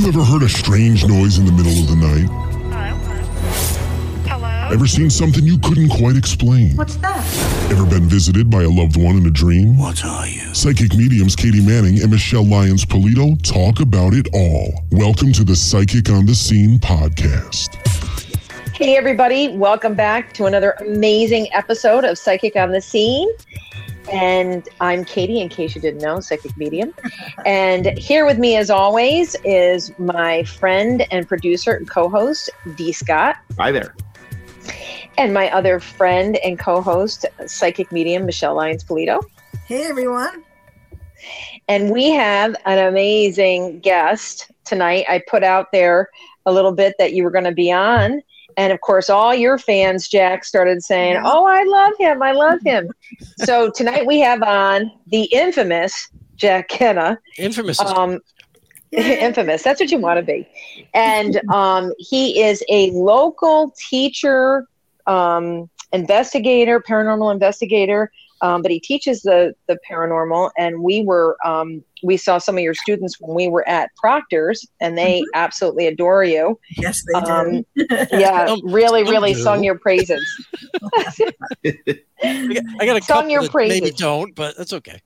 you ever heard a strange noise in the middle of the night? Hello? Hello? Ever seen something you couldn't quite explain? What's that? Ever been visited by a loved one in a dream? What are you? Psychic mediums Katie Manning and Michele Lyons Polito talk about it all. Welcome to the Psychic on the Scene podcast. Hey, everybody, welcome back to another amazing episode of Psychic on the Scene. And I'm Katie, in case you didn't know, psychic medium. And here with me, as always, is my friend and producer and co host, D. Scott, Hi there. and my other friend and co host, psychic medium, Michele Lyons Polito. Hey everyone. And we have an amazing guest tonight. I put out there a little bit that you were going to be on. And of course, all your fans, Jack, started saying, Oh, I love him. I love him. so tonight we have on the infamous Jack Kenna. Infamous. Um, infamous. That's what you want to be. And um, he is a local teacher, um, investigator, paranormal investigator. Um, but he teaches the the paranormal, and we were um, we saw some of your students when we were at Proctor's, and they absolutely adore you. Yes, they do. Um, yeah, really, really do. sung your praises. I got, I got a sung couple your that maybe don't, but that's okay.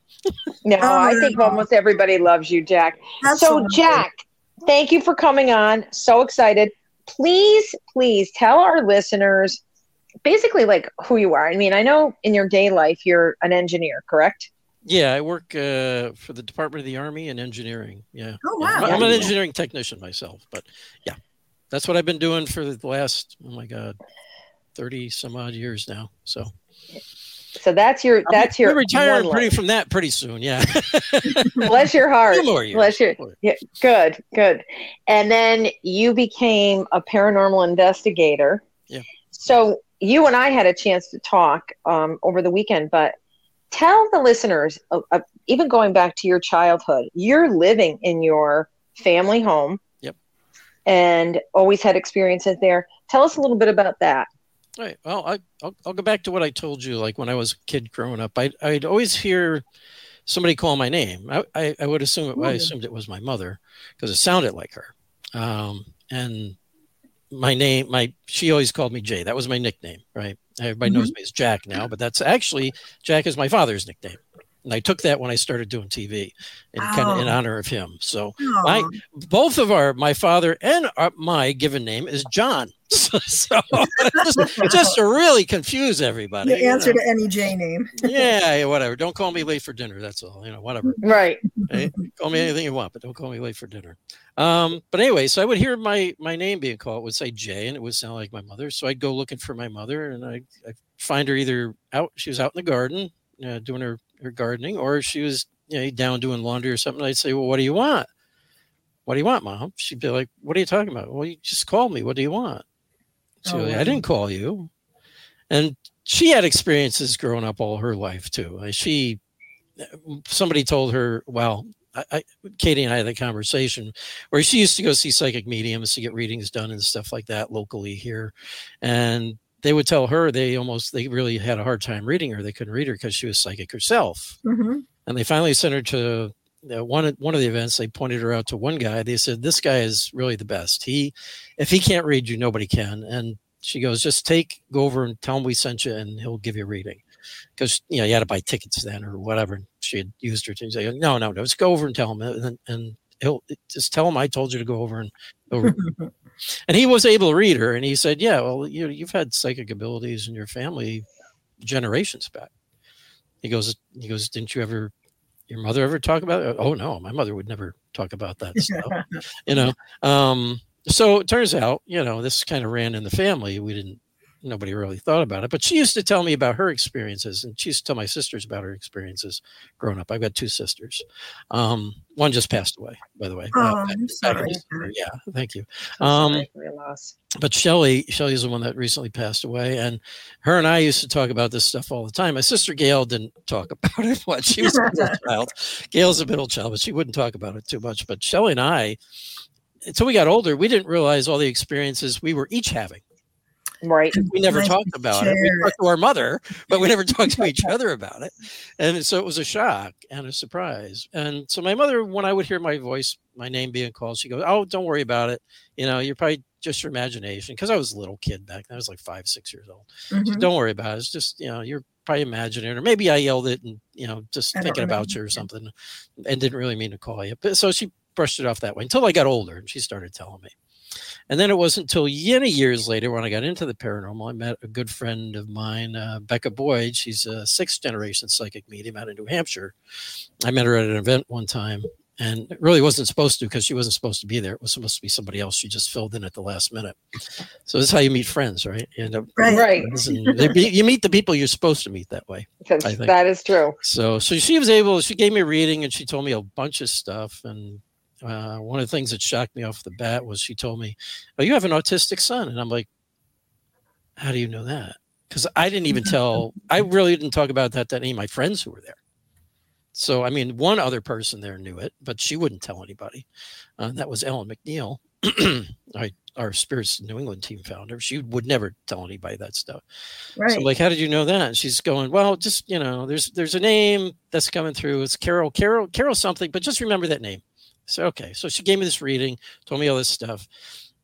No, Oh, I think no. almost everybody loves you, Jack. So, Jack, thank you for coming on. So excited. Please, please tell our listeners basically like who you are. I mean, I know in your day life you're an engineer, correct? Yeah, I work uh, for the Department of the Army in engineering. Yeah. Oh Yeah, wow. I'm an engineering technician myself, but yeah, that's what I've been doing for the last, oh my God, 30 some odd years now. So So that's your that's I'm your retiring pretty life. from that pretty soon. Yeah. Bless your heart. Few more years. Bless your yeah, good, good. And then you became a paranormal investigator. Yeah. So you and I had a chance to talk um, over the weekend, but tell the listeners, uh, uh, even going back to your childhood, you're living in your family home. Yep. And always had experiences there. Tell us a little bit about that. Right. Well, I, I'll, I'll go back to what I told you. Like when I was a kid growing up, I'd, I'd always hear somebody call my name. I, I, I would assume it, I assumed it was my mother because it sounded like her. Um, and my name, my she always called me Jay. That was my nickname, right? Everybody knows mm-hmm. me as Jack now, but that's actually Jack is my father's nickname. And I took that when I started doing TV in kind of in Oh. honor of him. So Aw. I- both of our my father and our, my given name is John. So, so just, just to really confuse everybody. the you answer know. to any J name. yeah, yeah, whatever. Don't call me late for dinner. That's all. You know, whatever. Right. Hey, call me anything you want, but don't call me late for dinner. Um, but anyway, so I would hear my my name being called. It would say Jay, and it would sound like my mother. So I'd go looking for my mother, and I I find her either out. She was out in the garden uh, doing her her gardening, or she was you know down doing laundry or something. I'd say, well, what do you want? What do you want, mom? She'd be like, what are you talking about? Well, you just called me. What do you want? She'd Oh, like. I didn't call you. And she had experiences growing up all her life too. She somebody told her, well, I, I, Katie and I had a conversation where she used to go see psychic mediums to get readings done and stuff like that locally here, and they would tell her they almost they really had a hard time reading her. They couldn't read her because she was psychic herself, hmm and they finally sent her to uh, one of one of the events. They pointed her out to one guy. They said this guy is really the best. He, if he can't read you, nobody can. And she goes, just take go over and tell him we sent you, and he'll give you a reading. Because you know you had to buy tickets then or whatever. She had used her to say, no, no, no, just go over and tell him, and, and he'll just tell him I told you to go over and over. and he was able to read her, and he said, yeah, well, you you've had psychic abilities in your family generations back. He goes, he goes, didn't you ever, your mother ever talk about it? Oh no, my mother would never talk about that stuff. you know, um, so it turns out, you know, this kind of ran in the family. We didn't, nobody really thought about it, but she used to tell me about her experiences, and she used to tell my sisters about her experiences growing up. I've got two sisters. Um, one just passed away, by the way. Oh, uh, I'm sorry. Yeah, thank you. Um, but Shelly, Shelly's the one that recently passed away, and her and I used to talk about this stuff all the time. My sister Gail didn't talk about it much. She was a middle child. Gail's a middle child, but she wouldn't talk about it too much. But Shelly and I, until we got older, we didn't realize all the experiences we were each having. Right. we never Nice talked about it. We talked to our mother, but we never talked to each other about it. And so it was a shock and a surprise. And so my mother, when I would hear my voice, my name being called, she goes, "Oh, don't worry about it. You know, you're probably just your imagination." Because I was a little kid back then. I was like five, six years old. Mhm. said, don't worry about it. It's just you know you're probably imagining it, or maybe I yelled it and you know just I thinking about you or something, and didn't really mean to call you. But so she brushed it off that way until I got older and she started telling me. And then it wasn't until many years later when I got into the paranormal, I met a good friend of mine, uh, Becca Boyd. She's a sixth generation psychic medium out of New Hampshire. I met her at an event one time and it really wasn't supposed to because she wasn't supposed to be there. It was supposed to be somebody else. She just filled in at the last minute. So this is how you meet friends, right? You end up Right. Right. friends and they be, you meet the people you're supposed to meet that way. Because I think- that is true. So, so she was able. She gave me a reading and she told me a bunch of stuff. And uh, one of the things that shocked me off the bat was she told me, "Oh, you have an autistic son," and I'm like, "How do you know that?" Because I didn't even tell. I really didn't talk about that to any of my friends who were there. So, I mean, one other person there knew it, but she wouldn't tell anybody. Uh, that was Ellen McNeil, I, our Spirits New England team founder. She would never tell anybody that stuff. Right. So I'm like, how did you know that? And she's going, well, just you know, there's there's a name that's coming through. It's Carol, Carol, Carol something, but just remember that name. So okay. So she gave me this reading, told me all this stuff,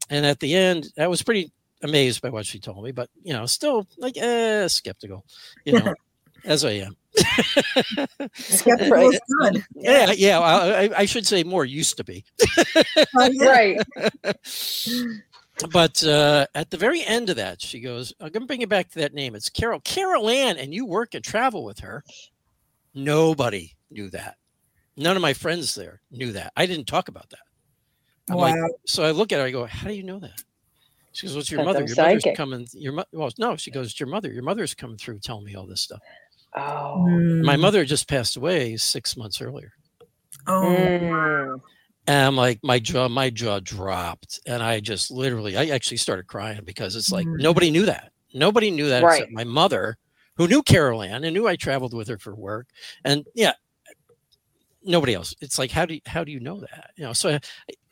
and at the end, I was pretty amazed by what she told me, but you know, still like eh, skeptical, you know, as I am. Skeptical Right. is good. Yeah, yeah. I, I- should say more used to be. Oh. Right. But uh, at the very end of that, she goes, I'm going to bring you back to that name. It's Carol, Carol Ann, and you work and travel with her. Nobody knew that. None of my friends there knew that. I didn't talk about that. I'm Wow. like, so I look at her, I go, How do you know that? She goes, What's your mother? I'm Your mother's coming. Your mo- well, no, she goes, Your mother. Your mother's coming through telling me all this stuff. Oh. My Mm. mother just passed away six months earlier. Oh, Mm. And I'm like, my jaw, my jaw dropped. And I just literally, I actually started crying because it's like Mm. nobody knew that. Nobody knew that Right. except my mother, who knew Carol Ann and knew I traveled with her for work. And yeah, nobody else. It's like, how do you, how do you know that? You know, so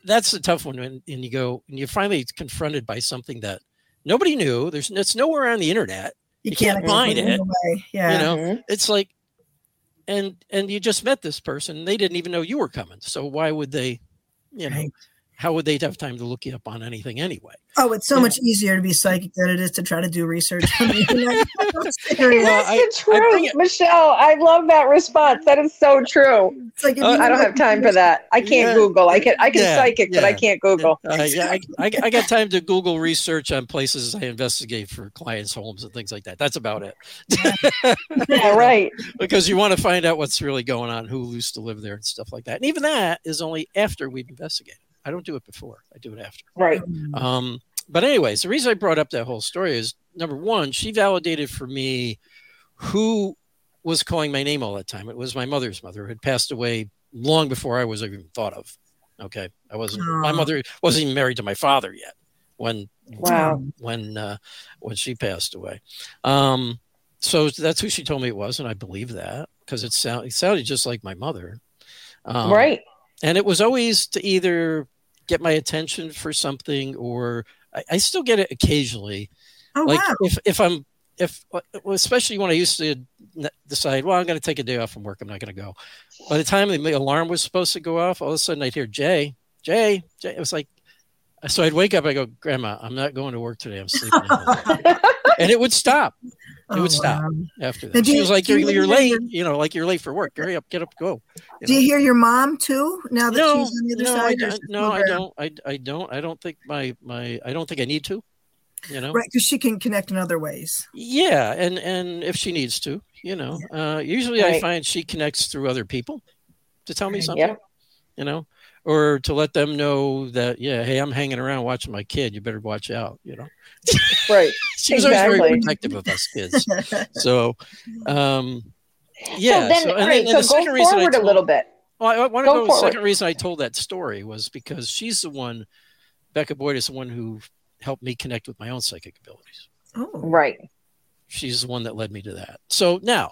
that's a tough one. When and you go and you're finally confronted by something that nobody knew. There's it's nowhere on the internet. you you can't can't find explain it. away. Yeah. You know, Mhm. it's like, and and you just met this person. They didn't even know you were coming. So why would they? You know, Right. How would they have time to look you up on anything anyway? Oh, it's so Yeah. much easier to be psychic than it is to try to do research. on the internet. I'm serious. Well, That's I- the I truth, it- Michele. I love that response. That is so true. It's like Uh, I don't have time for that. I can't Yeah. Google. I can I can Yeah, psychic, but I can't Google. Uh, yeah, I, I, I got time to Google research on places I investigate for clients' homes and things like that. That's about it. Yeah, right. because you want to find out what's really going on, who used to live there, and stuff like that. And even that is only after we've investigated. I don't do it before. I do it after. Right. Um, but anyways, the reason I brought up that whole story is number one, she validated for me who was calling my name all that time. It was my mother's mother who had passed away long before I was even thought of. Okay, I wasn't. My mother wasn't even married to my father yet when Wow. when uh, when she passed away. Um, so that's who she told me it was, and I believe that because it, sound, it sounded just like my mother. Um, right. And it was always to either get my attention for something or I, I still get it occasionally. Oh like wow. if if i'm if especially when i used to decide well i'm going to take a day off from work. I'm not going to go. By the time the alarm was supposed to go off all of a sudden i'd hear jay jay jay. It was like so i'd wake up i go grandma i'm not going to work today. I'm sleeping. And it would stop Oh, would stop. wow. after that do she you- was like you're, you you're late your- you know like you're late for work hurry up get up go You Do know? you hear your mom too? Now that no, she's on the other no, side. or is don't, no, I don't. I, I don't. I don't think my my. I don't think I need to. You know. Right, because she can connect in other ways. Yeah, and and if she needs to, you know. Uh, usually, I find she connects through other people to tell me something. Yeah. You know, or to let them know that yeah, hey, I'm hanging around watching my kid. You better watch out. You know. Right. She was always very protective of us kids. So, um, yeah. so then, so, and, right, and the so second go reason I forward a little bit. well, I, want to Go go. The second reason I told that story was because she's the one, Becca Boyd is the one who helped me connect with my own psychic abilities. oh, Right. She's the one that led me to that. So now,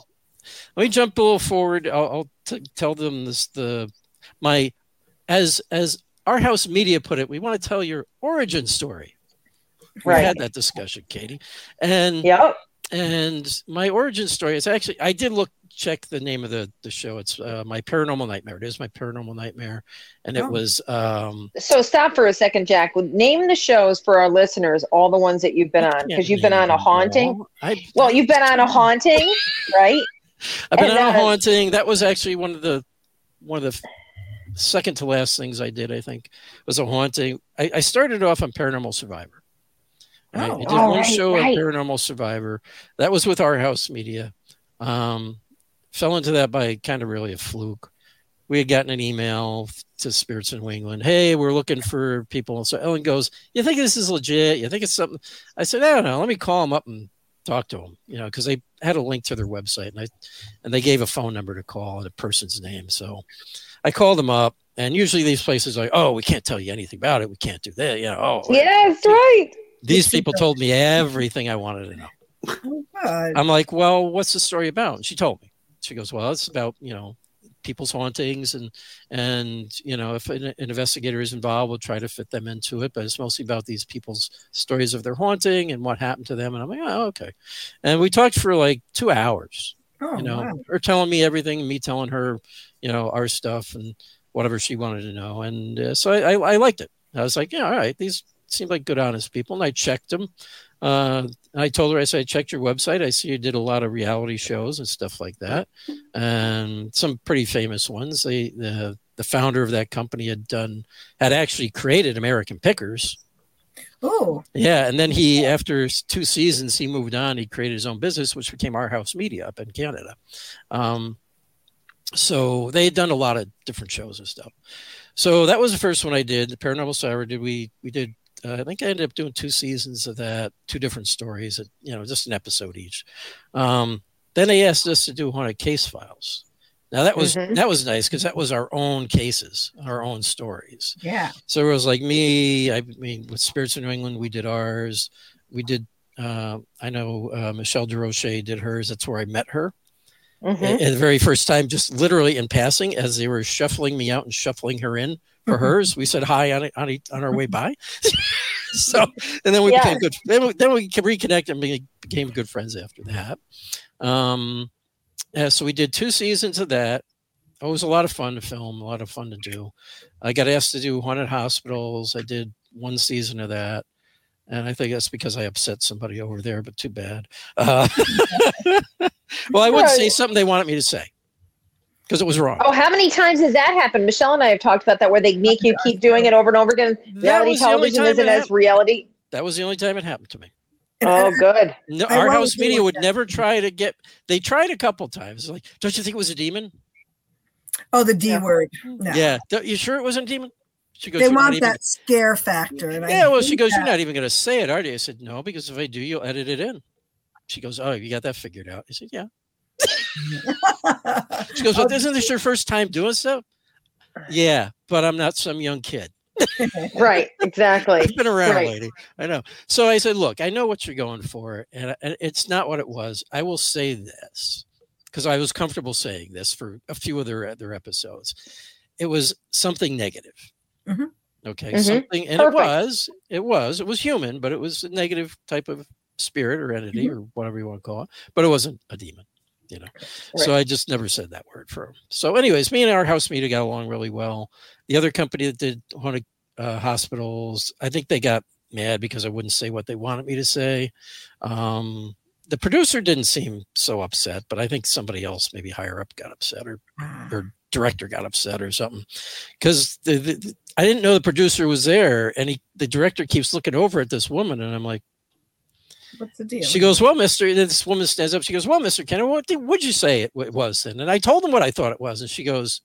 let me jump a little forward. I'll, I'll t- tell them this. The my as as our house media put it, we want to tell your origin story. We Right. had that discussion, Katie. And Yep. and my origin story is actually I did look check the name of the the show. It's uh, my paranormal nightmare. It is my paranormal nightmare, and it Oh. was um So stop for a second, Jack. Name the shows for our listeners, all the ones that you've been on, because you've been on a haunting. I, Well, you've been on a haunting, right? I've been and on a haunting. That was actually one of the one of the second to last things I did. I think was a haunting. I, I started off on Paranormal Survivor. Right? Oh, I did oh, one right, show right. on Paranormal Survivor. That was with our house media. Um, fell into that by kind of really a fluke. We had gotten an email to Spirits in New England. Hey, we're looking for people. So Ellen goes, "You think this is legit? You think it's something?" I said, "I don't know. Let me call them up and talk to them." You know, because they had a link to their website, and I and they gave a phone number to call and a person's name. So I called them up, and usually these places are like, "Oh, we can't tell you anything about it. We can't do that." You know, oh, Yes, right. these people told me everything I wanted to know. Oh. I'm like, well, what's the story about? And she told me. She goes, well, it's about you know people's hauntings and and you know if an, an investigator is involved, we'll try to fit them into it. But it's mostly about these people's stories of their haunting and what happened to them. And I'm like, oh, okay. And we talked for like two hours. Oh, You know, wow. her telling me everything, me telling her, you know, our stuff and whatever she wanted to know. And uh, so I, I, I liked it. I was like, yeah, all right, these seem like good, honest people. And I checked them. Uh, I told her, I said, I checked your website. I see you did a lot of reality shows and stuff like that, and some pretty famous ones. They, the the founder of that company had done had actually created American Pickers. Oh, Yeah, and then he, after two seasons, he moved on. He created his own business, which became Our House Media up in Canada. Um, so they had done a lot of different shows and stuff. So that was the first one I did. The Paranormal Survivor did we we did. Uh, I think I ended up doing two seasons of that, two different stories, you know, just an episode each. Um, then they asked us to do haunted case files. Now that was Mhm. that was nice because that was our own cases, our own stories. yeah. So it was like me. I mean, with Spirits of New England, we did ours. We did. Uh, I know uh, Michelle DeRoche did hers. That's where I met her. Mhm. And the very first time, just literally in passing, as they were shuffling me out and shuffling her in for Mhm. hers, we said hi on on, on our way by. so, and then we Yes. became good. Then we, then we reconnected and became good friends after that. Um, yeah, so we did two seasons of that. It was a lot of fun to film, a lot of fun to do. I got asked to do haunted hospitals. I did one season of that. And I think that's because I upset somebody over there, but too bad. Uh, well, I wouldn't say something they wanted me to say because it was wrong. Oh, how many times has that happened? Michele and I have talked about that, where they make you keep doing it over and over again. That Reality was the only television isn't as reality. That was the only time it happened to me. And Oh, I- good. No, I our house media would that. never try to get. They tried a couple times. Like, don't you think it was a demon? oh, the D Yeah. word. No. Yeah. You sure it wasn't a demon? She goes. They "You're want even- that scare factor. And I Yeah. Well, she goes. that. You're not even going to say it, are you? I said no, because if I do, you'll edit it in. She goes, oh, you got that figured out. I said, yeah. She goes, well, Oh, isn't this your first time doing so? Yeah, but I'm not some young kid. Right. Exactly. I've been around, Right. lady. I know. So I said, look, I know what you're going for, and, and it's not what it was. I will say this because I was comfortable saying this for a few of their other episodes. It was something negative. Mhm. Okay, Mhm. something, and it was, it was, it was human, but it was a negative type of spirit or entity or whatever you want to call it. But it wasn't a demon, you know. So I just never said that word for him. So, anyways, me and Our House Media got along really well. The other company that did haunted uh, hospitals, I think they got mad because I wouldn't say what they wanted me to say. Um, the producer didn't seem so upset, but I think somebody else, maybe higher up, got upset or or director got upset or something because the, the, I didn't know the producer was there, and he the director keeps looking over at this woman, and I'm like. What's the deal? She goes, "Well, Mister." This woman stands up. She goes, "Well, Mister Kenna, what did would you say it, it was then?" And I told him what I thought it was, and she goes,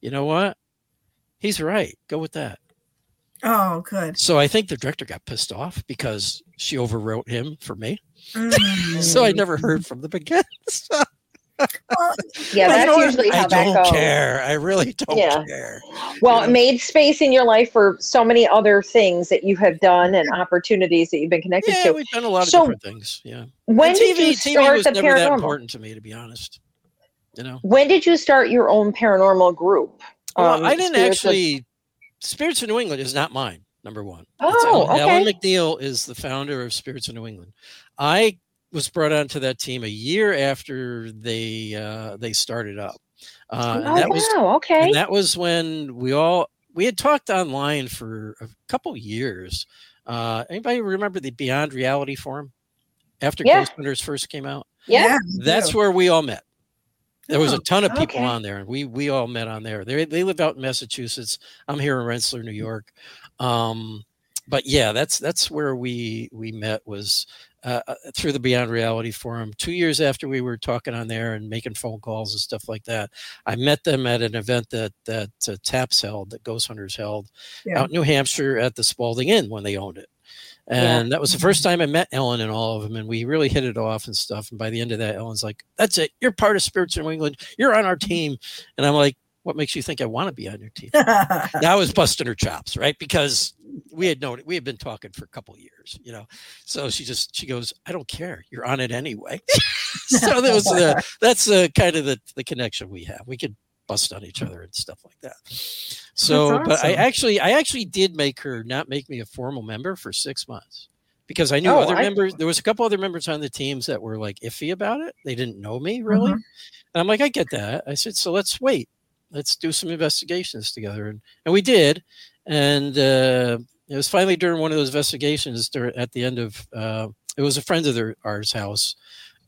"You know what? He's right. Go with that." Oh, good. So I think the director got pissed off because she overwrote him for me. Mm. So I never heard from them again. So, Well, Yeah, you that's know usually how I that don't goes. care. I really don't Yeah. care. Well, Yeah. it made space in your life for so many other things that you have done and opportunities that you've been connected Yeah, to. we've done a lot of So, different things. Yeah. When And did TV, you TV start was the never that paranormal? important to me, to be honest. You know. When did you start your own paranormal group? Well, Um, I didn't Spirits of- actually. Spirits of New England is not mine. number one. Oh, Ellen, Ellen okay. McNeil is the founder of Spirits of New England. I was brought onto that team a year after they uh, they started up. Uh, and Oh, that was wow. Okay. and that was when we all we had talked online for a couple years. Uh, anybody remember the Beyond Reality forum after Yeah. Ghost Hunters first came out? Yeah. That's where we all met. There was a Oh, ton of people okay. on there, and we we all met on there. They they live out in Massachusetts. I'm here in Rensselaer, New York. Um, but yeah, that's that's where we we met was uh, uh, through the Beyond Reality forum. Two years after we were talking on there and making phone calls and stuff like that, I met them at an event that that uh, Taps held, that Ghost Hunters held Yeah. out in New Hampshire at the Spalding Inn when they owned it. Yeah. And that was the first time I met Ellen and all of them, and we really hit it off and stuff. And by the end of that, Ellen's like, "That's it. You're part of Spirits New England. You're on our team." And I'm like, "What makes you think I want to be on your team?" now I was busting her chops, right? Because we had known we had been talking for a couple of years, you know. So she just she goes, "I don't care. You're on it anyway." so that was the that's the kind of the the connection we have. We could bust on each other and stuff like that. So, but I actually I actually did make her not make me a formal member for six months because I knew Oh, other I- members. There was a couple other members on the teams that were like iffy about it. They didn't know me really, Mhm. and I'm like, I get that. I said, so let's wait. Let's do some investigations together, and and we did. And uh, it was finally during one of those investigations dur- at the end of uh, it was a friend of their, ours house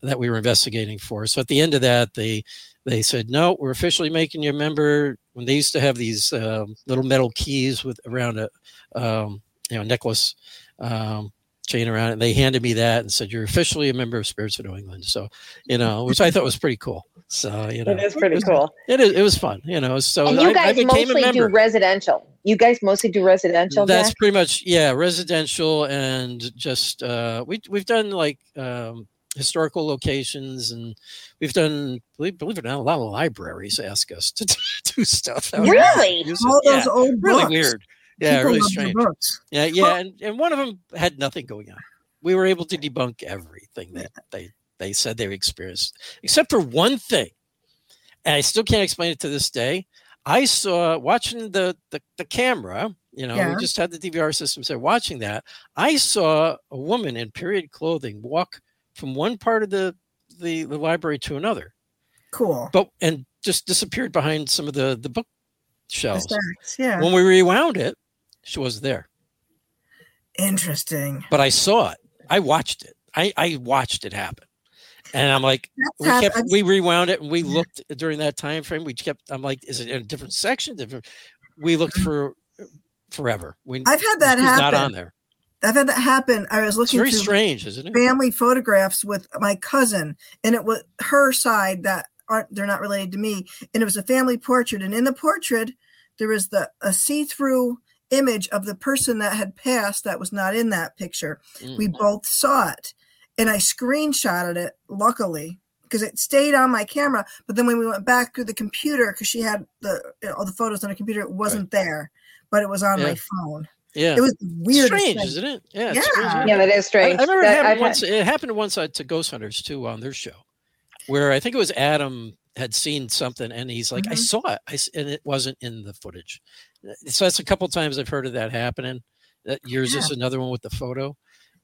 that we were investigating for. So at the end of that, they they said, no, we're officially making you a member. When they used to have these um, little metal keys with around a um, you know necklace um, chain around it, and they handed me that and said, you're officially a member of Spirits of New England. So you know, which I thought was pretty cool. So you know, It is pretty was- cool. it is, it was fun. You know, so And you I, I guys became a mostly do residential. You guys mostly do residential. That's Jack? pretty much yeah, residential and just uh we we've done like um historical locations and we've done believe, believe it or not a lot of libraries ask us to do stuff. That Really? useful. All those yeah, old really weird. Yeah, People really strange. books. Yeah, yeah, and, and one of them had nothing going on. We were able to debunk everything that they they said they were experienced, except for one thing, and I still can't explain it to this day. I saw watching the the, the camera. You know, Yeah. we just had the DVR system. So watching that, I saw a woman in period clothing walk from one part of the the, the library to another, Cool. but and just disappeared behind some of the the book shelves. Yeah. When we rewound it, she wasn't there. Interesting. but I saw it. I watched it. I, I watched it happen. And I'm like, we kept happened. we rewound it and we looked during that time frame. We kept I'm like, is it in a different section? Different we looked for forever. We Mm-hmm. I've had that she's not happen. on there. I've had that happen. I was It's looking very strange, isn't it? family photographs with my cousin, and it was her side that aren't they're not related to me, and it was a family portrait, and in the portrait there was the a see-through image of the person that had passed that was not in that picture. Mm. We both saw it, and I screenshotted it. Luckily, because it stayed on my camera, but then when we went back to the computer, because she had the all the photos on the computer, it wasn't there, but it was on my phone. yeah. It was weird. strange, isn't it? Yeah. it's strange, Yeah. isn't? Yeah, that is I, strange. I remember That- it happened I've had- once. It happened once uh, to Ghost Hunters too on their show, where I think it was Adam had seen something and he's like, "I Mhm. saw it," I s and it wasn't in the footage. So that's a couple times I've heard of that happening. That yours is another one with the photo,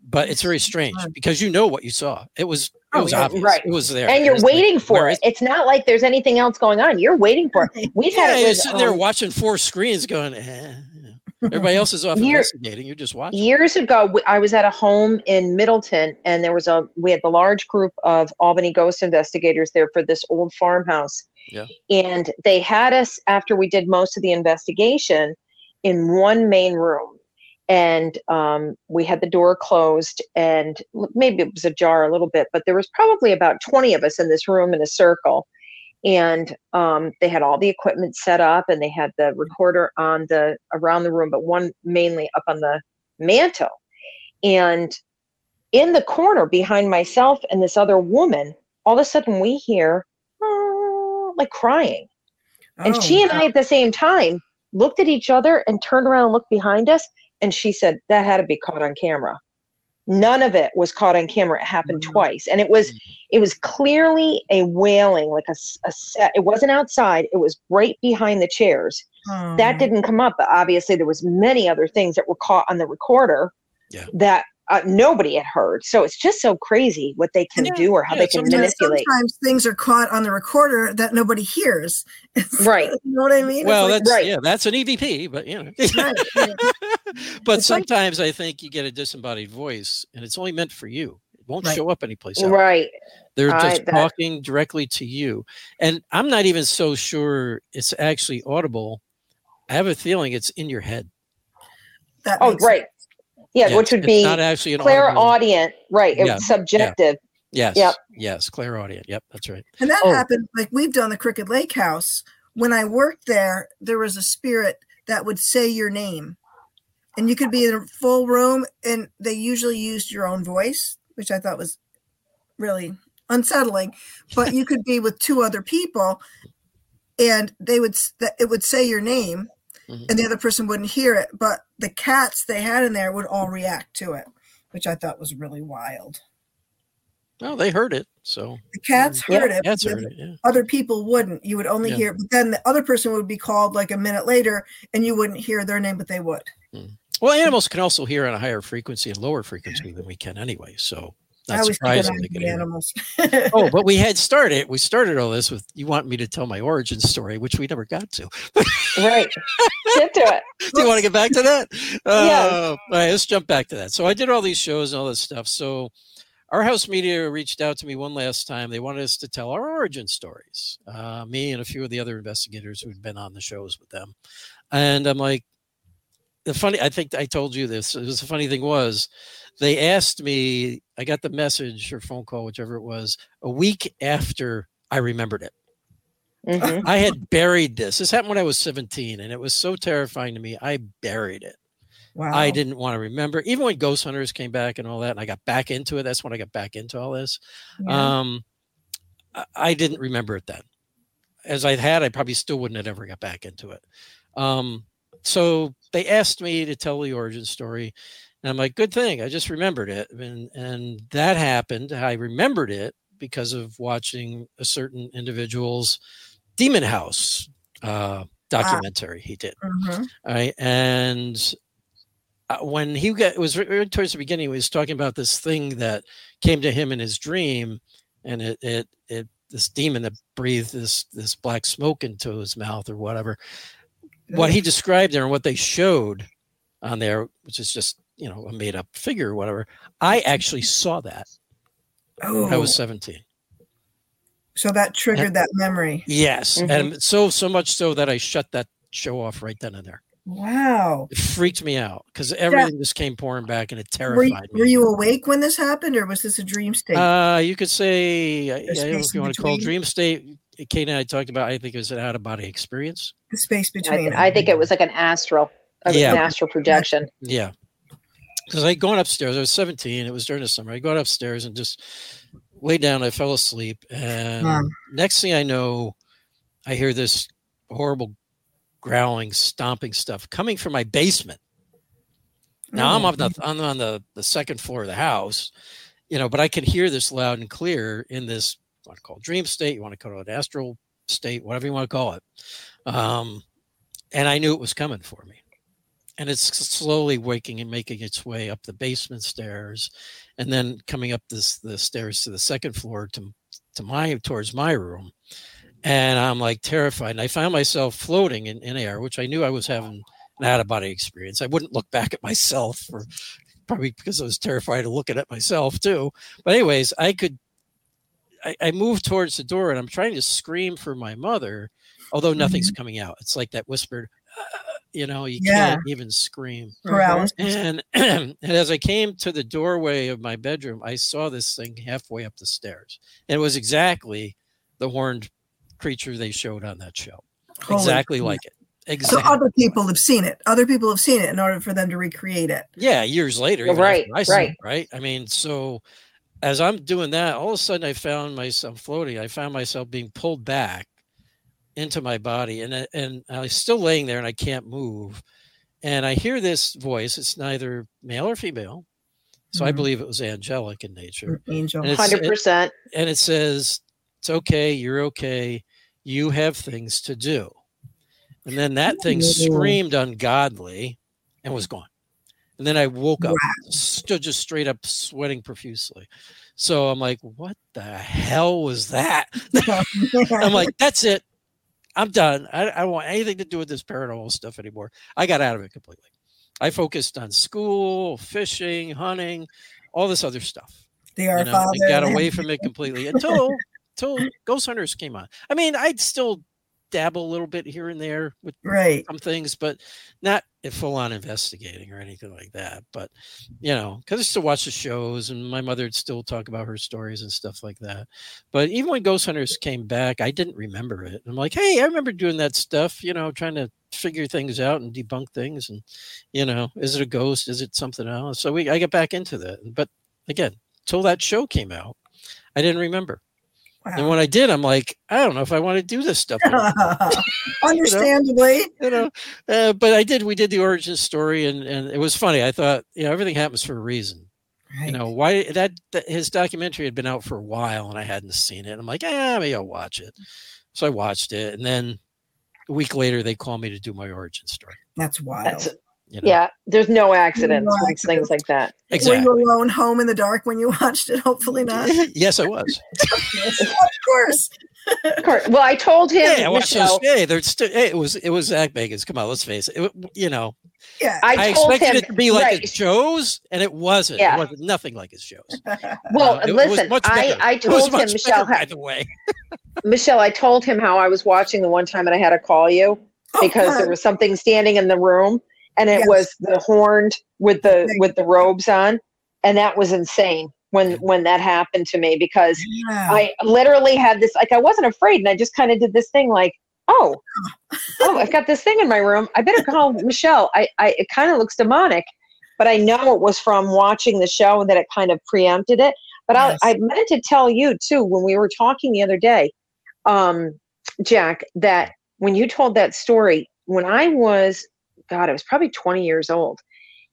but it's very strange because you know what you saw. It was it Oh, was yeah, obvious. right. It was there, and you're like, waiting for it. It's not like there's anything else going on. You're waiting for it. We've Yeah, had it you're with, sitting there um, watching four screens, going. Eh. Everybody else is off Year- investigating. You're just watching. years ago I was at a home in middleton and there was a we had the large group of albany ghost investigators there for this old farmhouse Yeah. and they had us after we did most of the investigation in one main room and um, we had the door closed and maybe it was ajar a little bit but there was probably about 20 of us in this room in a circle. And um, they had all the equipment set up and they had the recorder on the around the room but one mainly up on the mantle and in the corner behind myself and this other woman all of a sudden we hear "Ah," like crying. And Oh, she and i at the same time looked at each other and turned around and looked behind us and she said that had to be caught on camera None of it was caught on camera. It happened Mhm. twice, and it was it was clearly a wailing, like a. set. It wasn't outside. It was right behind the chairs. That Oh. didn't come up, but obviously there was many other things that were caught on the recorder Yeah. that uh, nobody had heard. So it's just so crazy what they can Yeah, do or how yeah, they can sometimes- manipulate. Sometimes things are caught on the recorder that nobody hears. Right. you know what I mean? Well, like- that's Right. yeah, that's an EVP, but you know. Right, yeah. but It's like- sometimes I think you get a disembodied voice, and it's only meant for you. It won't Right. show up anyplace else. Right. They're I- just that- talking directly to you, and I'm not even so sure it's actually audible. I have a feeling it's in your head. that Oh, makes right. Yeah, Yeah, which would it's be not actually an audible- clairaudient. Right. Yeah, It's subjective. Yes. Yep. Yes. Clairaudient. Yep. That's right. And that Oh. happened like we've done the Crooked Lake House. When I worked there, there was a spirit that would say your name. And you could be in a full room and they usually used your own voice, which I thought was really unsettling. But you could be with two other people and they would that it would say your name Mhm. and the other person wouldn't hear it, but the cats they had in there would all react to it, which I thought was really wild. Well, they heard it, so The cats Yeah, heard it. cats heard it. Yeah. other people wouldn't. You would only Yeah. hear, but then the other person would be called like a minute later, and you wouldn't hear their name, but they would. Well, animals can also hear on a higher frequency and lower frequency than we can anyway. So I not always keep an surprising eye they on can the animals. Oh, but we had started. We started all this with you want me to tell my origin story, which we never got to. Right. Get to it. Do you want to get back to that? Yes. Uh, all right, let's jump back to that. So I did all these shows and all this stuff. So our house media reached out to me one last time. They wanted us to tell our origin stories. Uh, me and a few of the other investigators who'd been on the shows with them. And I'm like, the funny, I think I told you this. It was the funny thing was, they asked me. I got the message or phone call, whichever it was, a week after I remembered it. Mhm. I had buried this. This happened when I was 17, and it was so terrifying to me. I buried it. wow. I didn't want to remember. Even when Ghost Hunters came back and all that, and I got back into it. That's when I got back into all this. Yeah. Um, I, I didn't remember it then. As I had, I probably still wouldn't have ever got back into it. Um, so they asked me to tell the origin story, and I'm like, good thing. I just remembered it, and and that happened. I remembered it because of watching a certain individual's Demon House uh, documentary he did. Mhm. All right. And uh, when he got, it was right towards the beginning, he was talking about this thing that came to him in his dream. And it, it, it, this demon that breathed this, this black smoke into his mouth or whatever. What he described there and what they showed on there, which is just, you know, a made up figure or whatever. I actually saw that. Oh, I was 17. so that triggered that memory. Yes. Mhm. And so, so much so that I shut that show off right then and there. Wow. It freaked me out because everything just came pouring back and it Were terrified you, me. were you awake when this happened, or was this a dream state? Uh, you could say, I I don't know if you in want to call dream state. Kate and I talked about, I think it was an out of body experience. the space between. I think it was like an astral, a- Yeah. an astral projection. Yeah. Because I going upstairs, I was 17, it was during the summer. I got upstairs and just lay down. I fell asleep. And next thing I know, I hear this horrible growling, stomping stuff coming from my basement. Now I'm Oh, on the I'm on the, the second floor of the house, you know, but I can hear this loud and clear in this you want to call dream state, you want to call it astral state, whatever you want to call it. Um, and I knew it was coming for me. And it's slowly waking and making its way up the basement stairs, and then coming up this the stairs to the second floor to to my towards my room. And I'm like terrified. And I found myself floating in, in air, which I knew I was having an out of body experience. I wouldn't look back at myself for probably because I was terrified of looking at myself too. But anyways, I could I, I moved towards the door and I'm trying to scream for my mother, although nothing's coming out. It's like that whispered, "Ah," you know, you Yeah. can't even scream. paralysis. Mm-hmm. And and as I came to the doorway of my bedroom, I saw this thing halfway up the stairs. And it was exactly the horned creature they showed on that show. Holy exactly shit. like it. Exactly. So other people have seen it. Other people have seen it in order for them to recreate it. yeah, years later. even after Right, I saw it, right. right. I mean, so as I'm doing that, all of a sudden I found myself floating. I found myself being pulled back into my body, and and I was still laying there, and I can't move. And I hear this voice. It's neither male or female. So I Mhm. believe it was angelic in nature. Angel. And Hundred percent. and it says it's okay you're okay you have things to do and then that thing Ooh. screamed ungodly and was gone and then i woke up Wow. stood just straight up sweating profusely so i'm like what the hell was that i'm like that's it i'm done I, I don't want anything to do with this paranormal stuff anymore i got out of it completely i focused on school fishing hunting all this other stuff they are you know, father. got away from it completely until until Ghost Hunters came on. I mean, I'd still dabble a little bit here and there with Right. some things, but not full on investigating or anything like that. But you know, because I still watch the shows, and my mother would still talk about her stories and stuff like that. But even when Ghost Hunters came back, I didn't remember it. I'm like, hey, I remember doing that stuff. You know, trying to figure things out and debunk things, and you know, is it a ghost? Is it something else? So we, I get back into that. But again, till that show came out, I didn't remember. And when I did, I'm like, I don't know if I want to do this stuff. Understandably. you know, uh, but I did. We did the origin story, and and it was funny. I thought, you know, everything happens for a reason. Right. You know, why that, that his documentary had been out for a while, and I hadn't seen it. I'm like, ah, maybe I'll watch it. So I watched it, and then a week later, they called me to do my origin story. That's wild. That's You know? yeah. There's no accidents No with things like that. Were exactly. you alone home in the dark when you watched it? Hopefully not. yes, I was. of course. Of course. Well, I told him, Yeah, I watched those. Hey, there's still. Hey, it was it was Zach Bagans. Come on, let's face it. it you know, Yeah. I, I, expected him it to be like right. his shows, and it wasn't. Yeah. It wasn't nothing like his shows. Well, Uh, it- it listen, much I. I told him, much Michele, better, ha- by the way. Michele, I told him how I was watching the one time and I had to call you Oh, because there was something standing in the room and it Yes. was the horned with the Okay. with the robes on and that was insane when when that happened to me because Yeah. I literally had this like I wasn't afraid and I just kind of did this thing like oh oh I've got this thing in my room I better call Michele I, I it kind of looks demonic but I know it was from watching the show and that it kind of preempted it but Yes. I, I meant to tell you too when we were talking the other day um Jack that when you told that story when I was God I was probably 20 years old.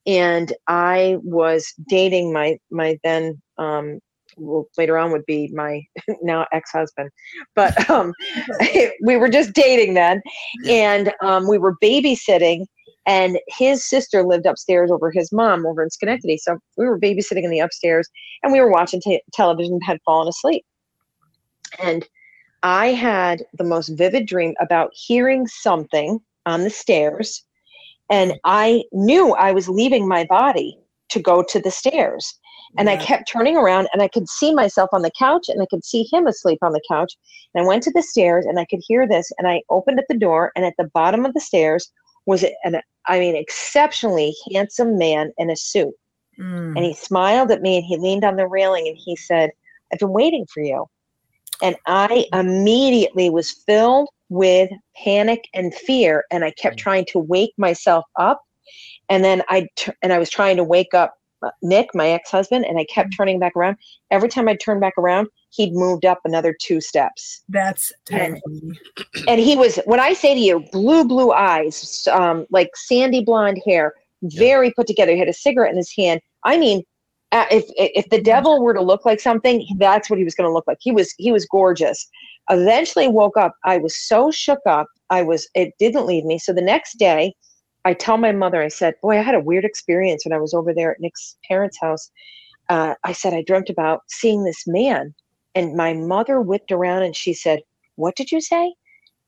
And I was dating my my then um well, later on would be my now ex-husband. But um we were just dating then. And um we were babysitting and his sister lived upstairs over his mom over in Schenectady. So we were babysitting in the upstairs and we were watching t- television had fallen asleep. And I had the most vivid dream about hearing something on the stairs and I knew I was leaving my body to go to the stairs and I kept turning around and I could see myself on the couch and I could see him asleep on the couch. And I went to the stairs and I could hear this and I opened up the door and at the bottom of the stairs was an I mean exceptionally handsome man in a suit. Mm. And he smiled at me and he leaned on the railing and he said, I've been waiting for you. And I immediately was filled with panic and fear and I kept Mm. trying to wake myself up. And then I t- and I was trying to wake up uh, Nick, my ex-husband, and I kept turning back around. Every time I turned back around, he'd moved up another two steps. That's And-. And he was, when I say to you, blue, blue eyes, um, like sandy blonde hair, very put together. He had a cigarette in his hand. I mean, uh, if if the devil were to look like something, that's what he was going to look like. He was he was gorgeous. Eventually, woke up. I was so shook up. I was. It didn't leave me. So the next day, I tell my mother. I said, "Boy, I had a weird experience when I was over there at Nick's parents' house." Uh, I said I dreamt about seeing this man, and my mother whipped around and she said, "What did you say?"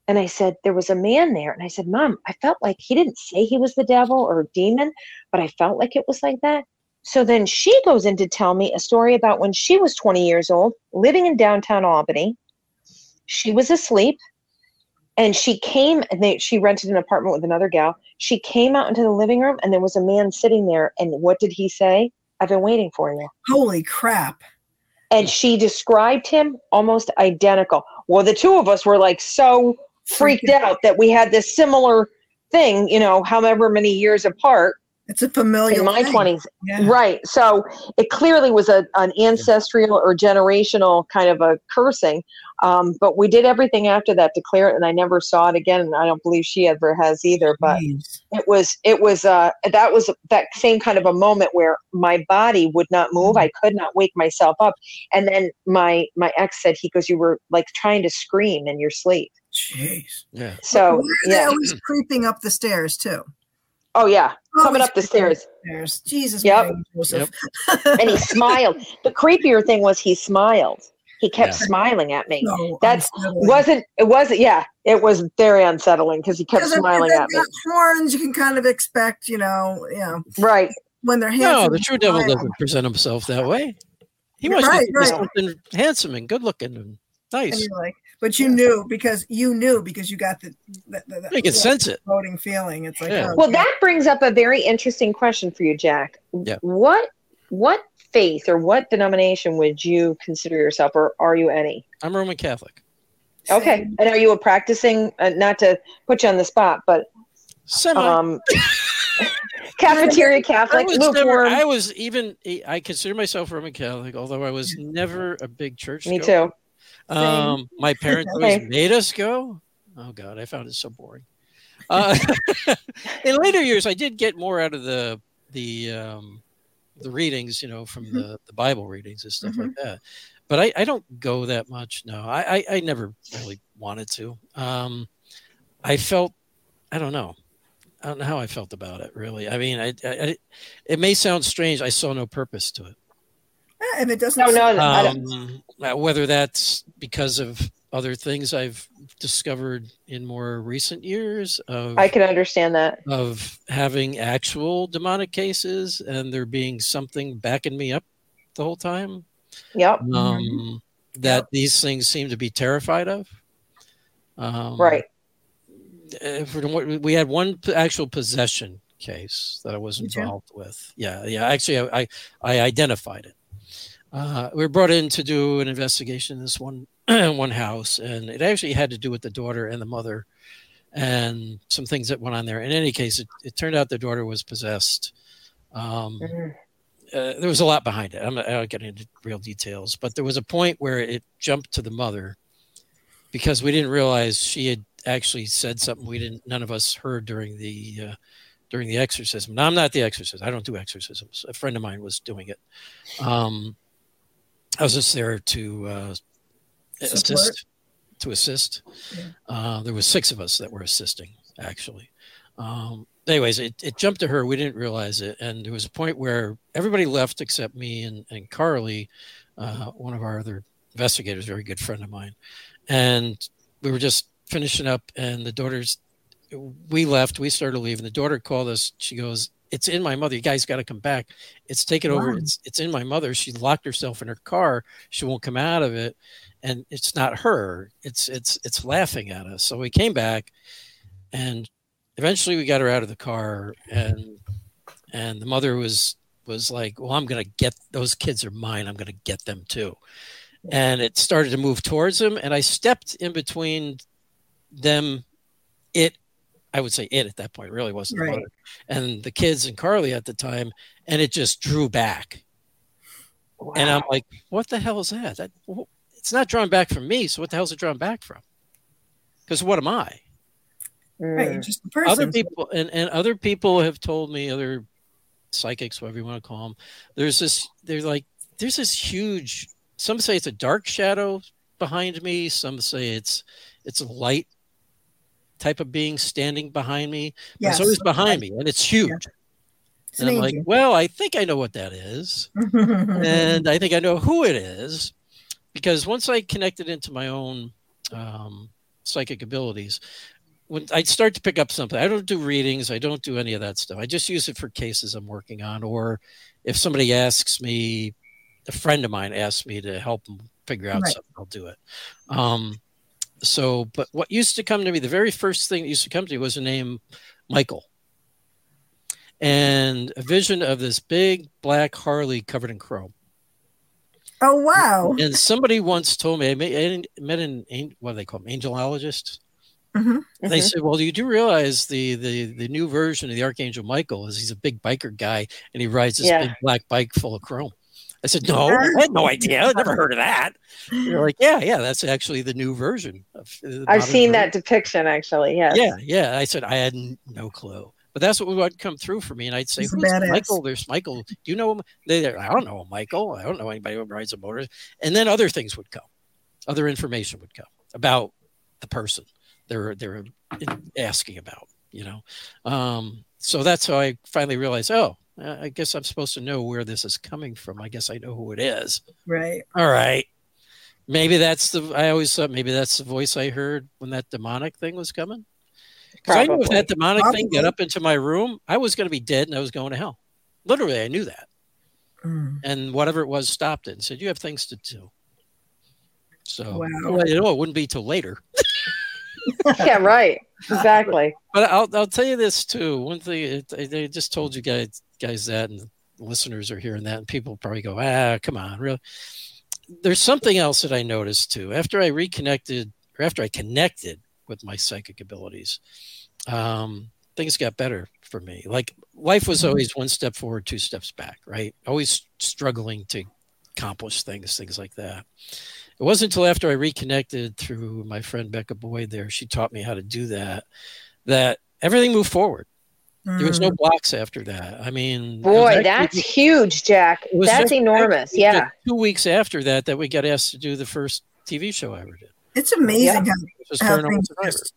And I said, There was a man there. And I said, Mom, I felt like he didn't say he was the devil or a demon, but I felt like it was like that. So then she goes in to tell me a story about when she was 20 years old, living in downtown Albany. She was asleep and she came and they, she rented an apartment with another gal. She came out into the living room and there was a man sitting there. And what did he say? I've been waiting for you Holy crap. and she described him almost identical. Well, the two of us were like so freaked out that we had this similar thing, you know, however many years apart. It's a familiar. in my 20s Yeah. right so it clearly was a, an ancestral or generational kind of a cursing um, but we did everything after that to clear it and i never saw it again and i don't believe she ever has either but Jeez. it was it was uh that was that same kind of a moment where my body would not move i could not wake myself up and then my my ex said he goes you were like trying to scream in your sleep Jeez. Yeah. so Why are they yeah always creeping up the stairs too? Oh yeah coming up the stairs Stairs. Jesus. Yep. Mary and Joseph. and he smiled the creepier thing was he smiled he kept Yeah. smiling at me So That's- unsettling. wasn't it wasn't yeah it was very unsettling because he kept smiling at me Horns, you can kind of expect, you know, you know, right when they're handsome. No, the true devil smile. doesn't present himself that way. He wants Right, be right. something handsome and good looking and And nice. you're like, but you knew because you knew because you got the, the, the, the You can sense it. voting feeling. It's like, Yeah. oh, Well, yeah. that brings up a very interesting question for you, Jack. Yeah. What what faith or what denomination would you consider yourself, or are you any? I'm Roman Catholic. Okay, Same. and are you a practicing? Uh, not to put you on the spot, but Semi. um, cafeteria I Catholic, was never. lukewarm. I was even. I consider myself Roman Catholic, although I was never a big church. Me goer. too. Um, my parents always made us go. Oh God, I found it so boring. Uh, in later years, I did get more out of the the um, the readings, you know, from Mm-hmm. the, the Bible readings and stuff like that. But I, I don't go that much. No, I, I, I never really wanted to. Um, I felt, I don't know. I don't know how I felt about it. Really, I mean, I, I it may sound strange. I saw no purpose to it. Yeah, and it doesn't. No, no, Um, uh, whether that's because of other things I've discovered in more recent years of I can understand that. of having actual demonic cases and there being something backing me up the whole time Yep. um, that these things seem to be terrified of. Um, Right. for what- we had one actual possession case that I was involved with. Yeah, yeah. Actually, I I, I identified it. Uh, we were brought in to do an investigation in this one one house, and it actually had to do with the daughter and the mother, and some things that went on there. In any case, it, it turned out the daughter was possessed. Um, Mhm. uh, there was a lot behind it. I'm not, I don't get into real details, but there was a point where it jumped to the mother because we didn't realize she had actually said something we didn't. None of us heard during the uh, during the exorcism. Now I'm not the exorcist. I don't do exorcisms. A friend of mine was doing it. Um, I was just there to uh, assist. To assist. Yeah. Uh, there was six of us that were assisting actually. Um, anyways, it, it jumped to her. We didn't realize it. And there was a point where everybody left except me and, and Carly, uh, one of our other investigators, very good friend of mine. And we were just finishing up, and the daughters, we left, we started leaving. The daughter called us. She goes, It's in my mother. You guys got to come back. It's taken over. It's, it's in my mother. She locked herself in her car. She won't come out of it. And it's not her. It's it's it's laughing at us. So we came back, and eventually we got her out of the car and and the mother was was like well i'm going to get those kids are mine i'm going to get them too and it started to move towards them and i stepped in between them it i would say it at that point really wasn't Right. mother and the kids and carly at the time and it just drew back and i'm like what the hell is that that wh- it's not drawn back from me so what the hell is it drawn back from because what am i Right, Mm. just the person. other people and, and other people have told me other psychics whatever you want to call them there's this they're like there's this huge some say it's a dark shadow behind me some say it's it's a light type of being standing behind me Yes. it's always behind me and it's huge It's and an i'm like well i think i know what that is and I think I know who it is because once I connected into my own um, psychic abilities, when I start to pick up something, I don't do readings, I don't do any of that stuff. I just use it for cases I'm working on, or if somebody asks me, a friend of mine asks me to help them figure out Right. something, I'll do it. Um, so, but what used to come to me, the very first thing that used to come to me was the name Michael. And a vision of this big black Harley covered in chrome. oh wow! And somebody once told me I met, I met an an- what do they call them, angelologist. Mhm. They Mhm. said, "Well, you do realize the the the new version of the Archangel Michael is he's a big biker guy and he rides this Yeah. big black bike full of chrome." I said, "No, I had no idea. I never heard of that." They're like, "Yeah, yeah, that's actually the new version." Of the I've seen version." that depiction actually. Yes. Yeah, yeah. I said I had no clue, but that's what would come through for me, and I'd say, He's "Who's. Michael?" There's Michael. Do you know him? They, they're, I don't know Michael. I don't know anybody who rides a motor. And then other things would come, other information would come about the person they're they're asking about. You know, um, so that's how I finally realized. Oh, uh, I guess I'm supposed to know where this is coming from. I guess I know who it is. Right. All right. Maybe that's the. I always thought maybe that's the voice I heard when that demonic thing was coming. Because I knew if that demonic thing got up into my room, I was going to be dead and I was going to hell. Literally, I knew that. Mm. And whatever it was stopped it and said, "You have things to do." So, Wow. well, you know, it wouldn't be till later. yeah. Right. Exactly. But I'll I'll tell you this too. One thing I- they just told you guys guys that, and listeners are hearing that, and people probably go, "Ah, come on, really." There's something else that I noticed too. After I reconnected, or after I connected with my psychic abilities, um, things got better for me. Like life was Mhm. always one step forward, two steps back. Right? Always struggling to accomplish things, things like that. It wasn't until after I reconnected through my friend Becca Boyd there, she taught me how to do that, that everything moved forward. There was no Mm. blocks after that. I mean, Boy, that's just- huge, Jack. That's enormous. Yeah. two weeks after that that we got asked to do the first TV show I ever did, It's amazing was how, how things just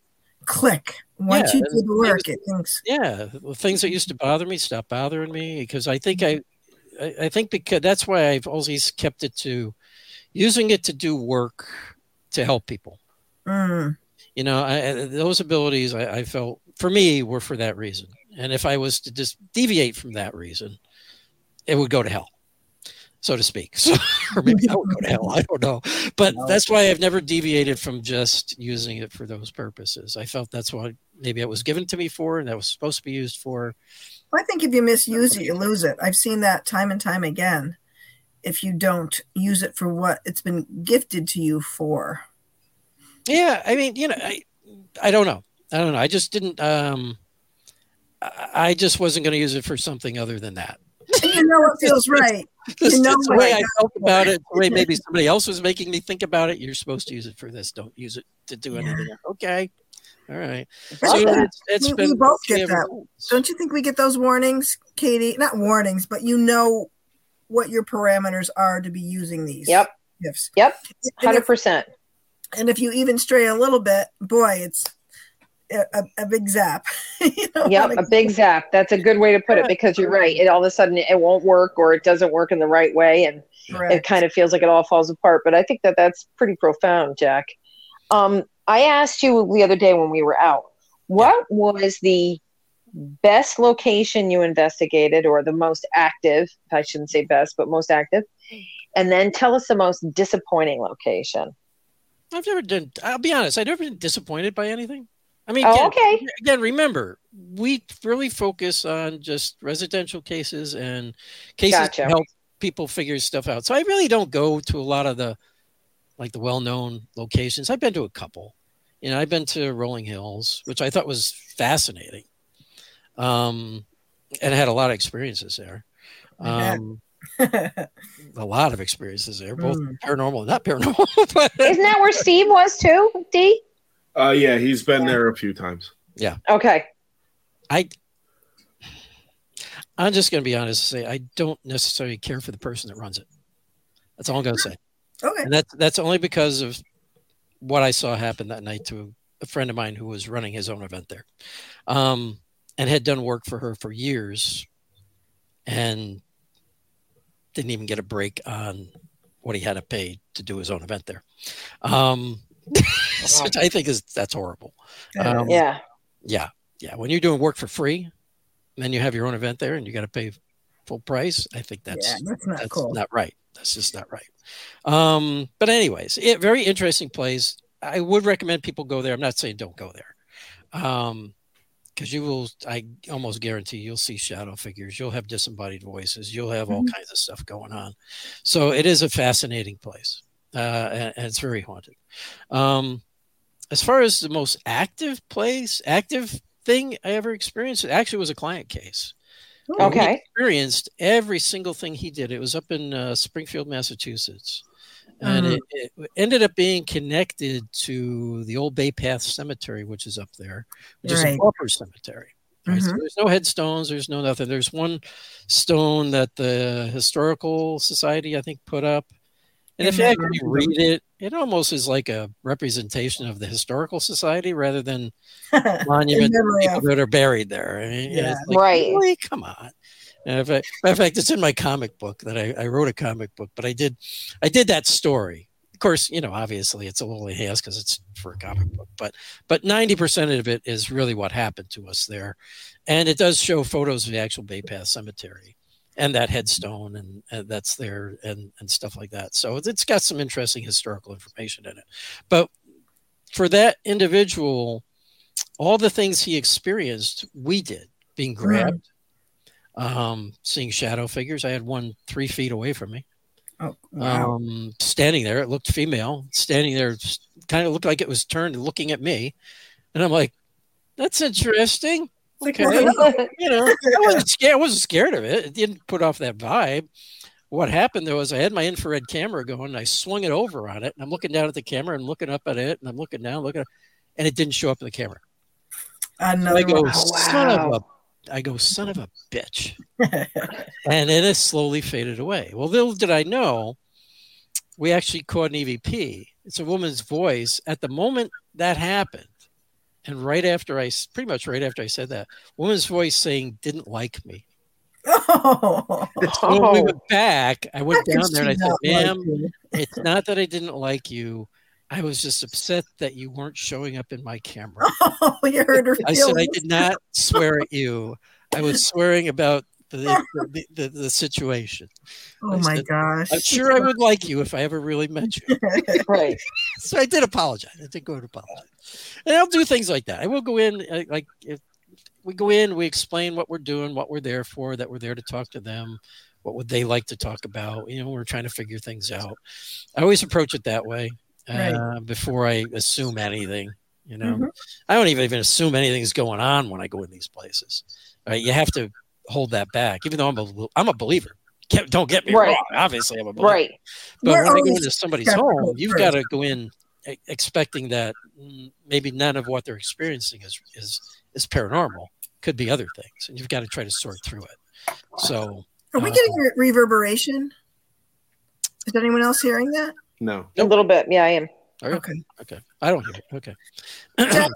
click once Yeah, you do the work. things- It thinks Yeah, the things that used to bother me stopped bothering me because I think I, I, I think because that's why I've always kept it to using it to do work to help people. mm, you know I- those abilities I, I felt for me were for that reason and if i was to just deviate from that reason it would go to hell so to speak so or maybe i would go to hell i don't know but No. that's why i've never deviated from just using it for those purposes i felt that's what maybe it was given to me for and that was supposed to be used for I think if you misuse it, you lose it. I've seen that time and time again. If you don't use it for what it's been gifted to you for. yeah i mean you know i i don't know i don't know i just didn't um I I just wasn't going to use it for something other than that. And you know what feels right. This You know is the way I I felt about it, the way maybe somebody else was making me think about it. You're supposed to use it for this. Don't use it to do anything. else. Okay. All right. So that. it's, it's We- been we both get that. since. Don't you think we get those warnings, Katie? Not warnings, but you know what your parameters are to be using these Yep. gifts. Yep. And Hundred if, percent. and if you even stray a little bit, boy, it's a, a, a big zap. you know, Yep. A big zap. That's a good way to put it because you're right. It all of a sudden it won't work or it doesn't work in the right way, and it kind of feels like it all falls apart. But I think that that's pretty profound, Jack. Um, I asked you the other day when we were out, what was the best location you investigated, or the most active? I shouldn't say best, but most active. And then tell us the most disappointing location. I've never done, I'll be honest, I've never been disappointed by anything. I mean, Oh, again, okay. again, remember, we really focus on just residential cases and cases Gotcha. to help people figure stuff out. So I really don't go to a lot of the like the well-known locations. I've been to a couple. You know, I've been to Rolling Hills, which I thought was fascinating. Um, and I had a lot of experiences there. Um, a lot of experiences there, both Mm. paranormal and not paranormal. but Isn't that where Steve was too, D? Uh, yeah, he's been there a few times. Yeah. Okay. I I'm just going to be honest and say I don't necessarily care for the person that runs it. That's all I'm going to say, okay. and that's that's only because of what I saw happen that night to a friend of mine who was running his own event there, um, and had done work for her for years, and didn't even get a break on what he had to pay to do his own event there, um, which I think is that's horrible. Um, Yeah. yeah, yeah. When you're doing work for free, then you have your own event there, and you got to pay full price. I think that's yeah, that's not that's cool. not right. That's just not right. Um, but anyways, it, very interesting place. I would recommend people go there. I'm not saying don't go there, um, because you will. I almost guarantee you'll see shadow figures. You'll have disembodied voices. You'll have all Mhm. kinds of stuff going on. So it is a fascinating place, uh, and, and it's very haunted. Um, as far as the most active place, active thing I ever experienced, it actually was a client case. We Okay. experienced every single thing he did. It was up in uh, Springfield, Massachusetts. And Mhm. it, it ended up being connected to the old Bay Path Cemetery, which is up there, which is a Right. pauper cemetery. Right? So Mhm. there's no headstones. There's no nothing. There's one stone that the historical society, I think, put up. And In if you actually read it, it almost is like a representation of the historical society rather than monument to people of- that are buried there. I mean, Yeah. it's like, Right. Really? Come on. And if I, matter of fact, it's in my comic book that I, I wrote a comic book, but I did, I did that story. Of course, you know, obviously it's a little enhanced because it's for a comic book, but but ninety percent of it is really what happened to us there, and it does show photos of the actual Bay Path Cemetery and that headstone and, and that's there and and stuff like that. So it's- it's got some interesting historical information in it. But for that individual, all the things he experienced, we did being grabbed, um, seeing shadow figures. I had one three feet away from me, Oh, wow. um, standing there. It looked female, standing there, kind of looked like it was turned looking at me. And I'm like, that's interesting. Okay. You know, I wasn't scared. I wasn't scared of it. It didn't put off that vibe. What happened though is I had my infrared camera going. And I swung it over on it, and I'm looking down at the camera and looking up at it, and I'm looking down, looking, and it didn't show up in the camera. So Another I go, one. son of a, I go, son of a bitch, and then it slowly faded away. Well, little did I know, we actually caught an EVP. It's a woman's voice. At the moment that happened, and right after I, pretty much right after I said that, woman's voice saying didn't like me. oh, So when we oh. went back, I went How down there and I said, not like it's not that I didn't like you. I was just upset that you weren't showing up in my camera. Oh, you hurt her I said I did not swear at you. I was swearing about the the, the, the situation. Oh I my said, gosh. I'm sure I would like you if I ever really met you. right. So I did apologize. I did go to apologize, and I'll do things like that. I will go in uh, like if we go in, we explain what we're doing, what we're there for, that we're there to talk to them. What would they like to talk about? You know, we're trying to figure things out. I always approach it that way Right. uh, before I assume anything. You know, Mhm. I don't even even assume anything's going on when I go in these places. Right? You have to hold that back, even though I'm a I'm a believer. Can't- Don't get me Right. wrong. Obviously, I'm a believer. Right. But We're when I go into somebody's home, you've got to go in expecting that maybe none of what they're experiencing is is is paranormal. Could be other things, and you've got to try to sort through it. So Are we uh, getting re- reverberation? Is anyone else hearing that? No. A little bit. Yeah, I am. Okay. okay, I don't hear it. Okay,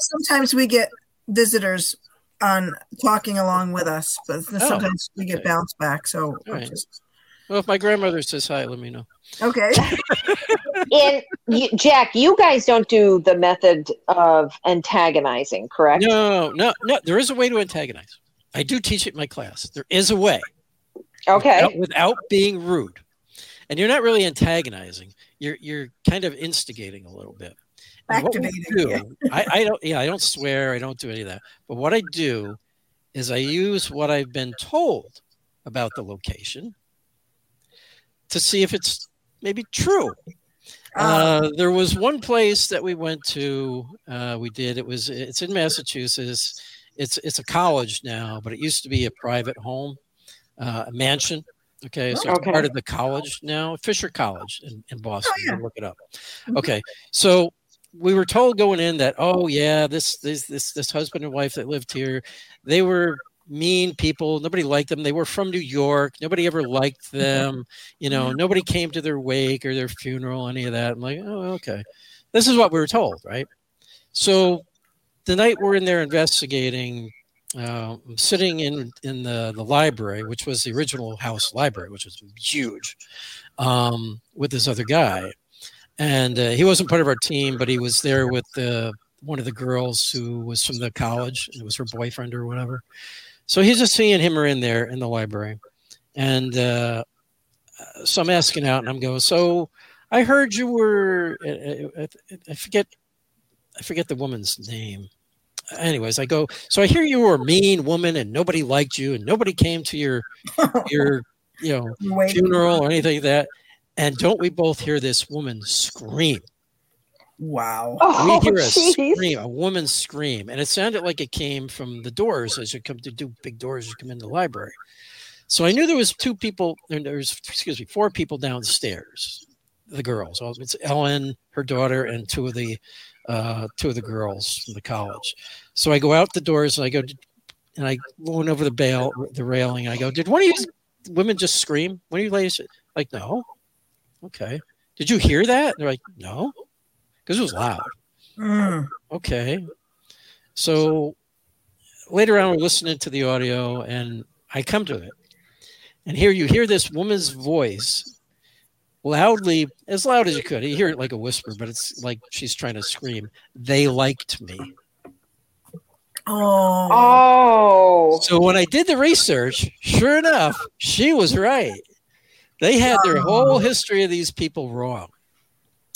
sometimes we get visitors on talking along with us, but oh, sometimes we get Oh, okay. bounced back. So All right. just- well, if my grandmother says hi, let me know. okay. And you, Jack, you guys don't do the method of antagonizing, correct? No, no, no. There is a way to antagonize. I do teach it in my class. There is a way. Okay. without, without being rude and you're not really antagonizing you're you're kind of instigating a little bit And what we Activating, do, I, I don't yeah i don't swear i don't do any of that but what i do is i use what i've been told about the location to see if it's maybe true Uh, uh, there was one place that we went to. Uh, we did. It was. It's in Massachusetts. It's it's a college now, but it used to be a private home, uh, a mansion. Okay, so it's Okay. part of the college now, Fisher College in, in Boston. You yeah. look it up. Mhm. Okay, so we were told going in that oh yeah, this this this this husband and wife that lived here, they were mean people. Nobody liked them. They were from New York. Nobody ever liked them. You know, nobody came to their wake or their funeral, any of that. I'm like, oh, okay. This is what we were told, right? So the night we're in there investigating, uh, I'm sitting in in the the library, which was the original house library, which was huge, um, with this other guy, and uh, he wasn't part of our team, but he was there with the one of the girls who was from the college. It was her boyfriend or whatever. So he's just seeing him or in there in the library, and uh, so I'm asking out, and I'm going. So I heard you were. I, I, I forget. I forget the woman's name. Anyways, I go. So I hear you were a mean woman, and nobody liked you, and nobody came to your your you know funeral or anything like that. And don't we both hear this woman scream? Wow. Oh, we hear a jeez. scream, a woman scream, and it sounded like it came from the doors as you come to do big doors. You come in the library, so I knew there was two people. and There was excuse me, four people downstairs. The girls, it's Ellen, her daughter, and two of the uh, two of the girls from the college. So I go out the doors and I go, and I went over the bail, the railing. I go, did one of you women just scream? One of you ladies, like, no. Okay. Did you hear that? They're like, no, because it was loud. Mm. Okay. So later on, we're listening to the audio, and I come to it, and here you hear this woman's voice loudly, as loud as you could. You hear it like a whisper, but it's like she's trying to scream. They liked me. Oh. Oh. So when I did the research, sure enough, she was right. They had their whole history of these people wrong.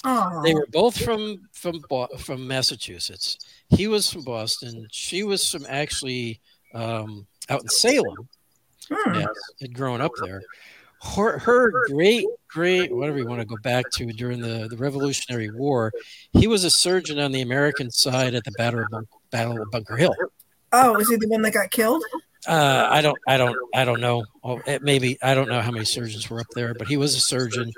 Oh. They were both from from from Massachusetts. He was from Boston. She was from actually um, out in Salem. Hmm. Yes, had grown up there. Her, her great great whatever you want to go back to during the, the Revolutionary War, he was a surgeon on the American side at the Battle of, Battle of Bunker Hill. Oh, was he the one that got killed? Uh, I don't, I don't, I don't know. Oh, maybe I don't know how many surgeons were up there, but he was a surgeon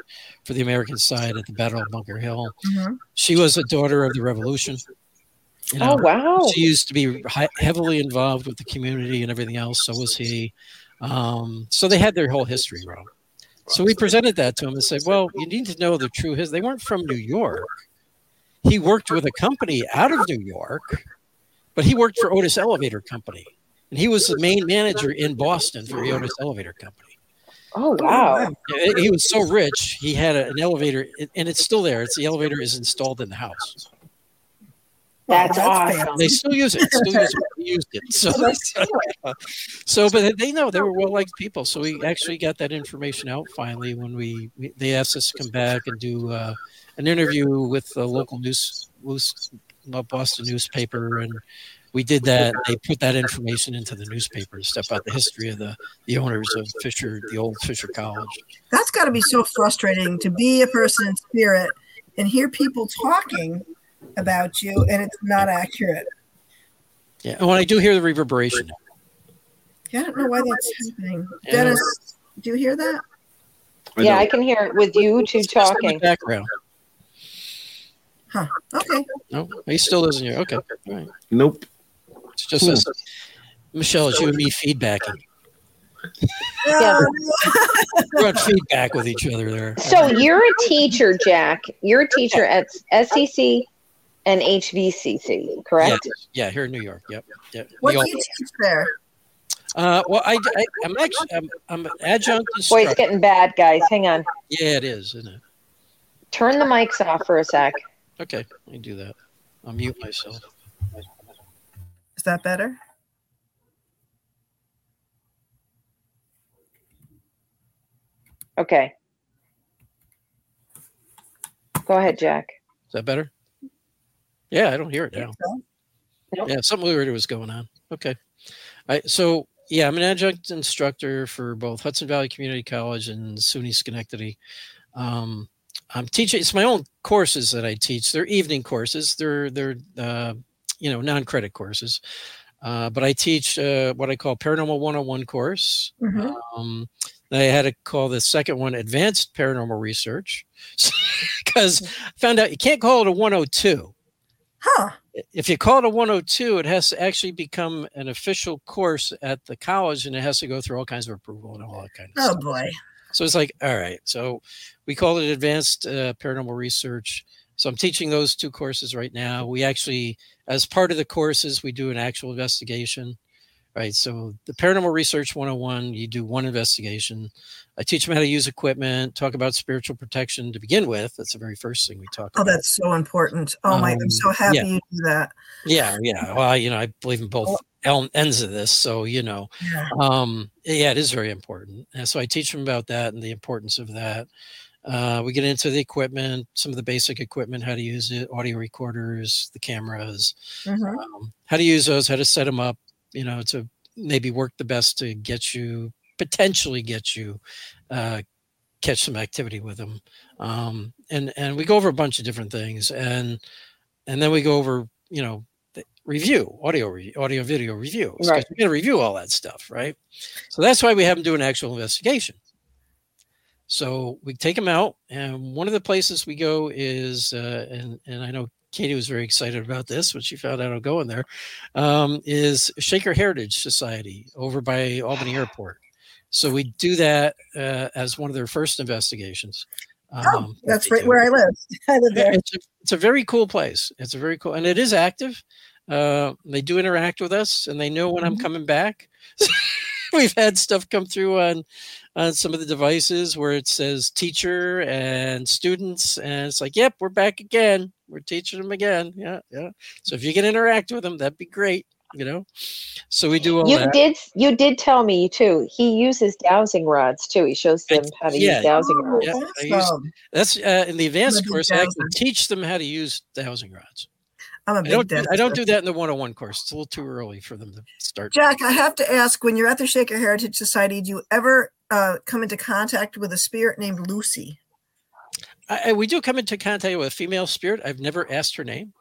for the American side at the Battle of Bunker Hill. Mhm. She was a daughter of the Revolution. You know, Oh wow. she used to be heavily involved with the community and everything else. So was he. Um, so they had their whole history wrong. So we presented that to him and said, "Well, you need to know the true his. They weren't from New York. He worked with a company out of New York, but he worked for Otis Elevator Company, and he was the main manager in Boston for the Otis Elevator Company. Oh wow. Yeah, He was so rich, he had an elevator, and it's still there. It's the elevator is installed in the house. That's Well, awesome. fancy. They still use it. Still use it. Used it. So, so, but they know they were well liked people. So we actually got that information out finally when we, we they asked us to come back and do uh, an interview with the local news, news uh, Boston newspaper, and we did that. They put that information into the newspaper, stuff about the history of the the owners of Fisher, the old Fisher College. That's got to be so frustrating to be a person in spirit and hear people talking about you and it's not accurate. Yeah, and when I do hear the reverberation, Yeah, I don't know why that's happening. Yeah. Dennis, do you hear that? I yeah. I can hear it with you two it's just in the talking. background. Huh. Okay. No, he still doesn't hear. Okay, all right. Nope. It's just Hmm. us. Michele, it's you and me feedbacking. Yeah. We're on feedback with each other there. So you're a teacher, Jack. You're a teacher at SEC and HVCC, correct? Yeah, yeah, here in New York. Yep. yep. What We do you teach there? uh, well, I, I, I'm actually, I'm, I'm an adjunct Boy, it's getting bad, guys. Hang on. Yeah, it is, isn't it? Turn the mics off for a sec. Okay, let me do that. I'll mute myself. Is that better? Okay. Go ahead, Jack. Is that better? Yeah, I don't hear it now. So, Nope. Yeah, something weird was going on. Okay. All right. So, yeah, I'm an adjunct instructor for both Hudson Valley Community College and SUNY Schenectady. Um, I'm teaching. It's my own courses that I teach. They're evening courses. They're they're uh, you know non-credit courses. Uh, but I teach uh, what I call Paranormal 101 course. mhm. Um, I had to call the second one Advanced Paranormal Research because I found out you can't call it a 102 Huh. if you call it a 102, it has to actually become an official course at the college and it has to go through all kinds of approval and all that kind of Oh stuff. boy. So it's like, all right. So we call it advanced uh, paranormal research. So I'm teaching those two courses right now. We actually, as part of the courses, we do an actual investigation. Right. So the paranormal research 101, you do one investigation. I teach them how to use equipment, talk about spiritual protection to begin with. That's the very first thing we talk about. Oh, about. that's so important. Oh my, I'm Um, so happy yeah. you do that. Yeah, yeah. Well, you know, I believe in both ends of this, so you know, Yeah. um, yeah, it is very important. And so I teach them about that and the importance of that. Uh, we get into the equipment, some of the basic equipment, how to use it, audio recorders, the cameras, Mhm. um, how to use those, how to set them up, you know, to maybe work the best to get you potentially get you uh, catch some activity with them. Um, and and we go over a bunch of different things, and and then we go over you know review audio re- audio video review. Right. We got to review all that stuff, right? So that's why we have them do an actual investigation. So we take them out, and one of the places we go is, uh, and and I know Katie was very excited about this when she found out I'm going there, um, is Shaker Heritage Society over by Albany Airport. So we do that uh, as one of their first investigations. Oh, Um, that that's right do. where I live. I live there. It's a, it's a very cool place. It's a very cool, and it is active. Uh, they do interact with us, and they know when I'm Mhm. coming back. We've had stuff come through on on some of the devices where it says teacher and students, and it's like, "Yep, we're back again. We're teaching them again." Yeah, yeah. So if you can interact with them, that'd be great. You know. So we do all You that. did you did tell me too. He uses dowsing rods too. He shows I- them how to yeah. use dowsing Oh, rods. Yeah, I used- awesome. That's uh, in the advanced big course. I actually teach them how to use dowsing rods. I'm a I big don't. Do, I don't do that in the 101 course. It's a little too early for them to start. Jack, I have to ask when you're at the Shaker Heritage Society, do you ever uh, come into contact with a spirit named Lucy? I, I- we do come into contact with a female spirit. I've never asked her name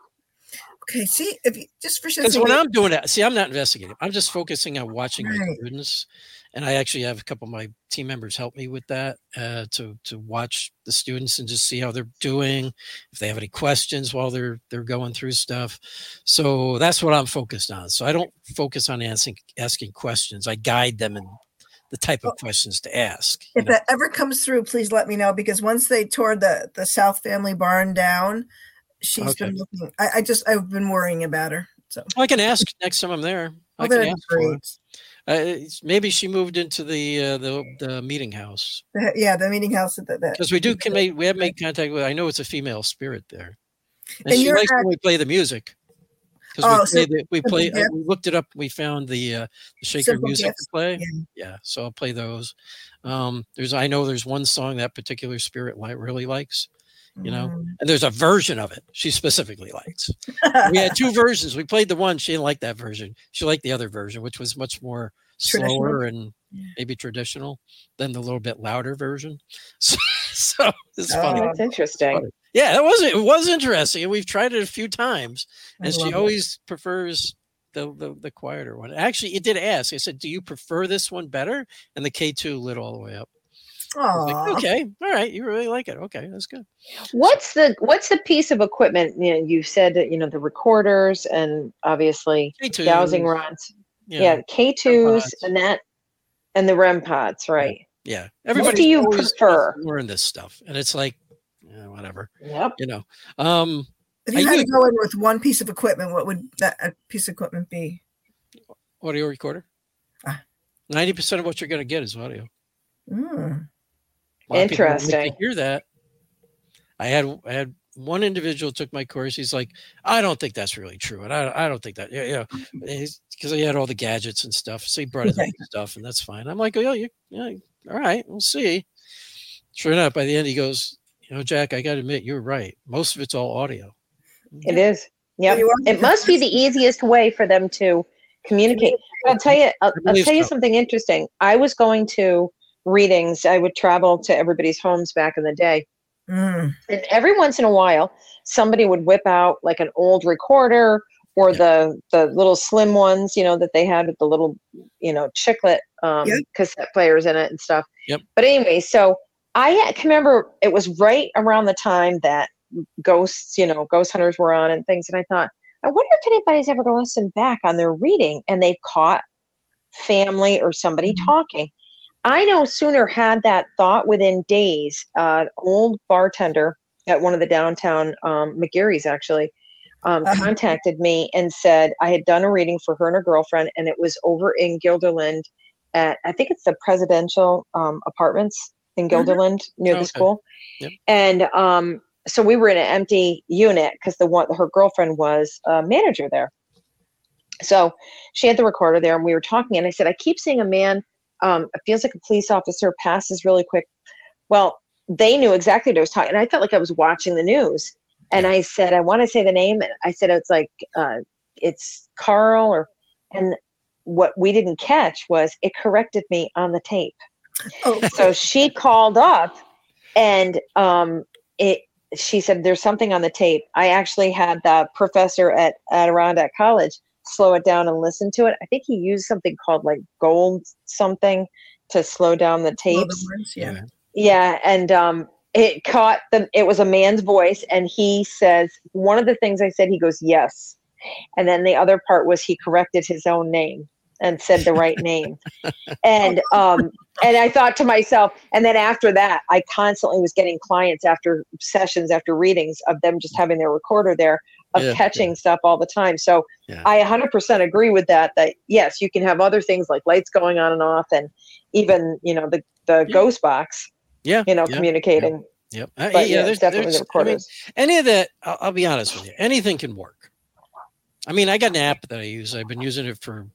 Okay, see, if you just for because when I'm doing that, see, I'm not investigating. I'm just focusing on watching my Right. students, and I actually have a couple of my team members help me with that uh, to to watch the students and just see how they're doing, if they have any questions while they're they're going through stuff. So that's what I'm focused on. So I don't focus on asking asking questions. I guide them in the type of questions to ask. if know. that ever comes through, please let me know because once they tore the the South family barn down, she's Okay. been looking. I, I just I've been worrying about her. So I can ask next time I'm there. I oh, can that'd ask for her. Uh, maybe she moved into the uh, the the meeting house The- yeah, the meeting house at because we do can make we have made contact with. I know it's a female spirit there, and, And she likes when we play the music. Because Oh, we so play, the, we play. uh, we looked it up. We found the uh, the shaker Simple music Gifts, to play. yeah. Yeah. so I'll play those. Um, there's I know there's one song that particular spirit li- really likes, you know, Mm. and there's a version of it she specifically likes. we had two versions. We played the one she didn't like that version. She liked the other version, which was much more slower and maybe traditional than the little bit louder version. So, so it's funny. Oh. That's interesting. funny. Yeah, that was it was interesting, and we've tried it a few times, and she it. always prefers the, the the quieter one. Actually, it did ask. I said, "Do you prefer this one better?" And the K two lit all the way up. I like, okay, all right, you really like it. Okay, that's good. What's the what's the piece of equipment? You know, you said that you know the recorders and obviously K two dowsing rods. Yeah, Yeah, K twos and that and the REM pods, right? yeah. What Everybody do you prefer? learn this stuff, and it's like, yeah, whatever, Yep. you know. Um, If you I had to go in with one piece of equipment, what would that piece of equipment be? audio recorder. Ah. Ninety percent of what you're going to get is audio. A lot of people don't like to Interesting. hear that. I had I had one individual took my course. He's like, I don't think that's really true, and I I don't think that yeah yeah, because he had all the gadgets and stuff. So he brought his own stuff, and that's fine. I'm like, oh yeah, you, yeah, all right, we'll see. Sure enough, by the end, he goes, you know, Jack, I got to admit, you're right. Most of it's all audio. It is. yeah. you are It must be the easiest way for them to communicate. I'll tell you. I'll, I'll tell you so. something interesting. I was going to readings. I would travel to everybody's homes back in the day, Mm. and every once in a while, somebody would whip out like an old recorder or Yeah. the the little slim ones, you know, that they had with the little, you know, chiclet um, Yep. cassette players in it and stuff. Yep. But anyway, so I can remember it was right around the time that ghosts, you know, ghost hunters were on and things, and I thought, I wonder if anybody's ever going to listen back on their reading and they've caught family or somebody Mhm. talking. I no sooner had that thought within days. Uh, old bartender at one of the downtown um, McGeary's actually um, Uh-huh. contacted me and said I had done a reading for her and her girlfriend, and it was over in Guilderland at I think it's the presidential um, apartments in Mhm. Near Okay. the school. Yep. And um, so we were in an empty unit because the one her girlfriend was a manager there. So she had the recorder there, and we were talking. And I said, I keep seeing a man. Um, it feels like a police officer passes really quick. Well, they knew exactly what I was talking. And I felt like I was watching the news. And I said, I want to say the name. And I said, it's like, uh, it's Carl or, and what we didn't catch was it corrected me on the tape. Oh, So she called up and um, it she said, "There's something on the tape." I actually had the professor at Adirondack College slow it down and listen to it. I think he used something called like gold something to slow down the tapes. words, yeah. Yeah, and um, it caught the. It was a man's voice, and he says one of the things I said. He goes yes, and then the other part was he corrected his own name and said the right name, and um, and I thought to myself, and then after that, I constantly was getting clients after sessions, after readings of them just having their recorder there of Yeah, catching stuff all the time. So Yeah. I 100% agree with that. That yes, you can have other things like lights going on and off, and even you know the the Yeah. ghost box Yeah. you know, yeah, communicating. Yep. Uh, But yeah, there's- definitely there's- the I mean, any of that, I'll, I'll be honest with you, anything can work. I mean, I got an app that I use. I've been using it for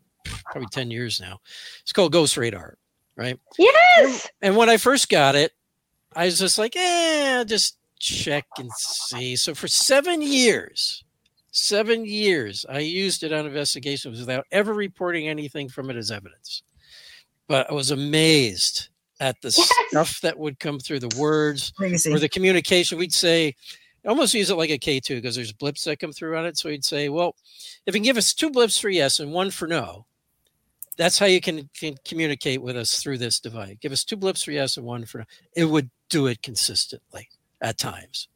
probably 10 years now. It's called Ghost Radar, right? yes. And when I first got it, I was just like, eh, just check and see. So for seven years, seven years, I used it on investigations without ever reporting anything from it as evidence. But I was amazed at the Yes. stuff that would come through the words Crazy. or the communication. We'd say, almost use it like a K2 because there's blips that come through on it. So we'd say, well, if you can give us two blips for yes and one for no, that's how you can, can communicate with us through this device. Give us two blips for yes and one for no. It would do it consistently at times.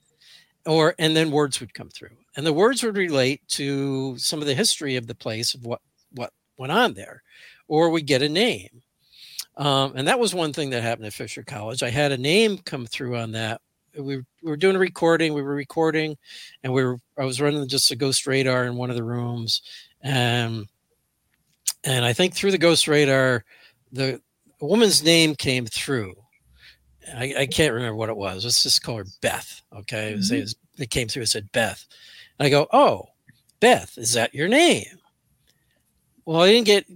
Or and then words would come through. And the words would relate to some of the history of the place of what what went on there. Or we get a name. Um, and that was one thing that happened at Fisher College. I had a name come through on that. We were, we were doing a recording. We were recording, and we were. I was running just a ghost radar in one of the rooms, and and I think through the ghost radar, the woman's name came through. I, I can't remember what it was. Let's just call her Beth. Okay, it, was, it, mm-hmm. was- it came through. It said Beth. And I go, oh, Beth, is that your name? Well, I didn't get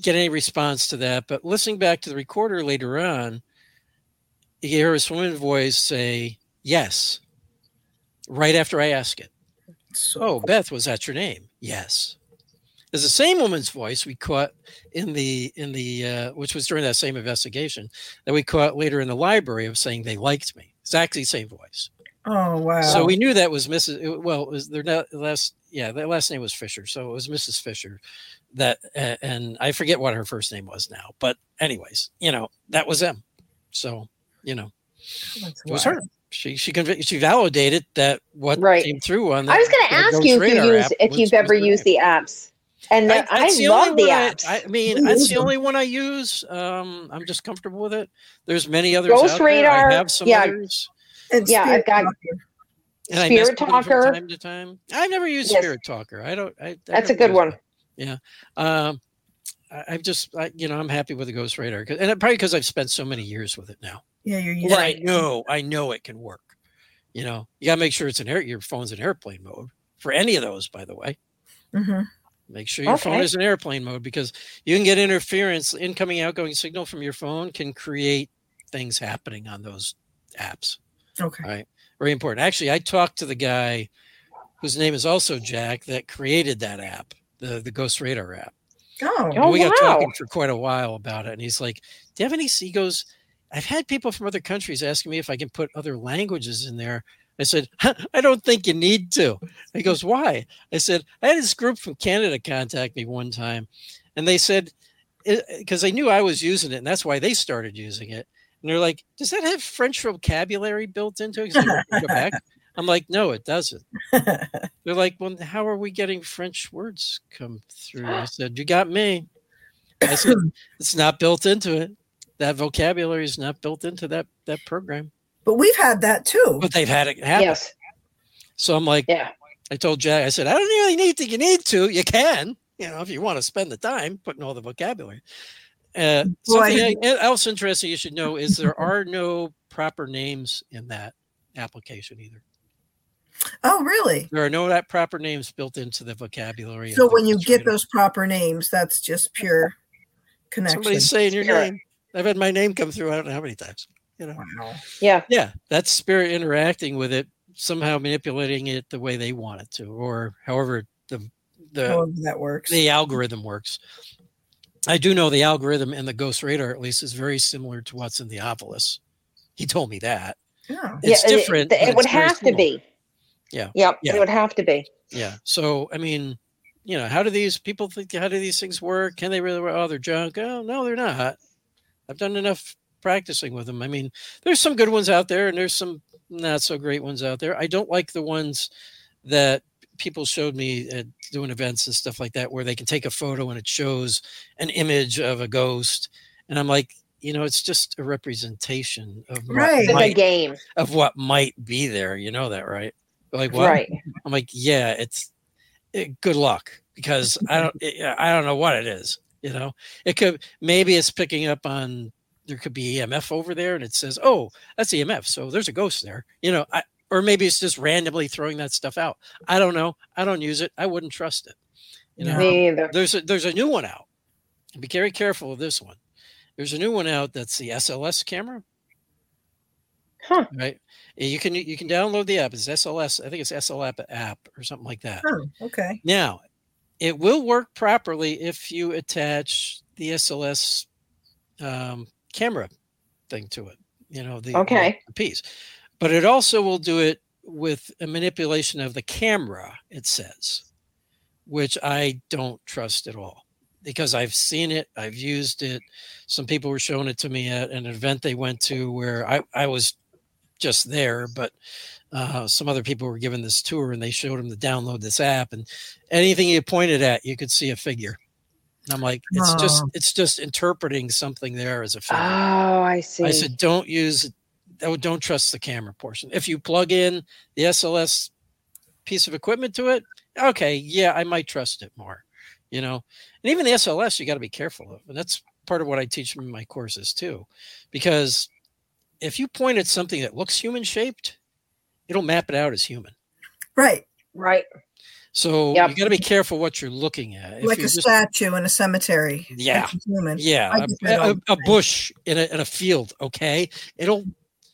get any response to that, but listening back to the recorder later on, you hear this woman's voice say yes, right after I ask it. So Oh, Beth, was that your name? Yes. There's the same woman's voice we caught in the in the uh, which was during that same investigation that we caught later in the library of saying they liked me. Exactly the same voice. Oh wow. So we knew that was Mrs. Well, it was their last yeah, their last name was Fisher, so it was Mrs. Fisher. That uh, and I forget what her first name was now, but anyways, you know that was them. So you know That's it was wild. her. She she conv- she validated that what Right. came through on. I was going to ask you if you use, if you've ever used name. the apps, and I, I, I that's the love only the one I- apps. I, mean, Who that's the only one I use. Um, I'm just comfortable with it. There's many others. Ghost out there. Radar, I have some yeah. others. And Yeah, I've got- And Spirit with them from Talker. time to time. I've never used Yes. Spirit Talker. I don't. I, I That's a good one. it. Yeah. Um, I, I've just, I, you know, I'm happy with the Ghost Radar, 'cause- and it- probably because I've spent so many years with it now. Yeah, you're And using I know, I know it can work. You know, you gotta make sure it's in air. Your phone's in airplane mode for any of those, by the way. hmm Make sure your phone is in airplane mode because you can get interference, incoming, outgoing signal from your phone can create things happening on those apps. Okay. Right. Very important. Actually, I talked to the guy whose name is also Jack that created that app, the, the Ghost Radar app. Oh, Oh, And we got oh, wow. talking for quite a while about it. And he's like, Do you have any? He goes, I've had people from other countries asking me if I can put other languages in there. I said, I don't think you need to. He goes, Why? I said, I had this group from Canada contact me one time, and they said, eh, eh, because they knew I was using it, and that's why they started using it. And they're like, Does that have French vocabulary built into it? they work Quebec. I'm like, No, it doesn't. They're like, Well, how are we getting French words come through? I said, You got me. I said, It's not built into it. That vocabulary is not built into that that program. But we've had that too. But they've had it happen. Yes. So I'm like, Yeah. I told Jack, I said, I don't really need to. You need to. You can, you know, if you want to spend the time putting all the vocabulary. Uh, Well, I something else interesting you should know is there are no proper names in that application either. Oh, really? There are no that proper names built into the vocabulary. So when you get those proper names, that's just pure connection. somebody's saying your Spirit. name. I've had my name come through. I don't know how many times. You know. Wow. Yeah. Yeah, that's spirit interacting with it, somehow manipulating it the way they want it to, or however the the However that works. the algorithm works. I do know the algorithm in the Ghost Radar, at least, is very similar to what's in the Ovilus. He told me that. Yeah. It's yeah, it- different. It, but would it's very have to be. Yeah. Yep. Yeah. It would have to be. Yeah. So I mean, you know, how do these people think? How do these things work? Can they really? work? Oh, they're junk. Oh, no, they're not. I've done enough practicing with them. I mean, there's some good ones out there, and there's some not so great ones out there. I don't like the ones that people showed me at doing events and stuff like that, where they can take a photo and it shows an image of a ghost, and I'm like, you know, it's just a representation of Right. It's a game. of what might be there. You know that, right? Like what? Right. I'm like, yeah, it's it, good luck because I don't it, eh, I don't know what it is. You know, it could maybe it's picking up on there could be EMF over there and it says, oh, that's EMF, so there's a ghost there. You know, I, or maybe it's just randomly throwing that stuff out. I don't know. I don't use it. I wouldn't trust it. You know, Me either. there's a, there's a new one out. Be very careful of this one. There's a new one out that's the SLS camera. Huh. Right. You can you can download the app. It's SLS. I think it's SLS app or something like that. Oh, okay. Now, it will work properly if you attach the SLS um, camera thing to it. You know the Okay. the piece, but it also will do it with a manipulation of the camera. It says, which I don't trust at all because I've seen it, I've used it. Some people were showing it to me at an event they went to where I I was just there, but uh, some other people were given this tour and they showed them to download this app and anything you pointed at you could see a figure and i'm like it's just Oh. it's just interpreting something there as a figure Oh, I see. i said don't use don't oh, don't trust the camera portion if you plug in the sls piece of equipment to it okay yeah i might trust it more you know and even the sls you got to be careful of and that's part of what i teach in my courses too because if you point at something that looks human shaped it'll map it out as human Right. right. So Yep. you got to be careful what you're looking at. If like a just- statue in a cemetery. Yeah. Human. yeah, a- a, a, bush in a, in a field. Okay, it'll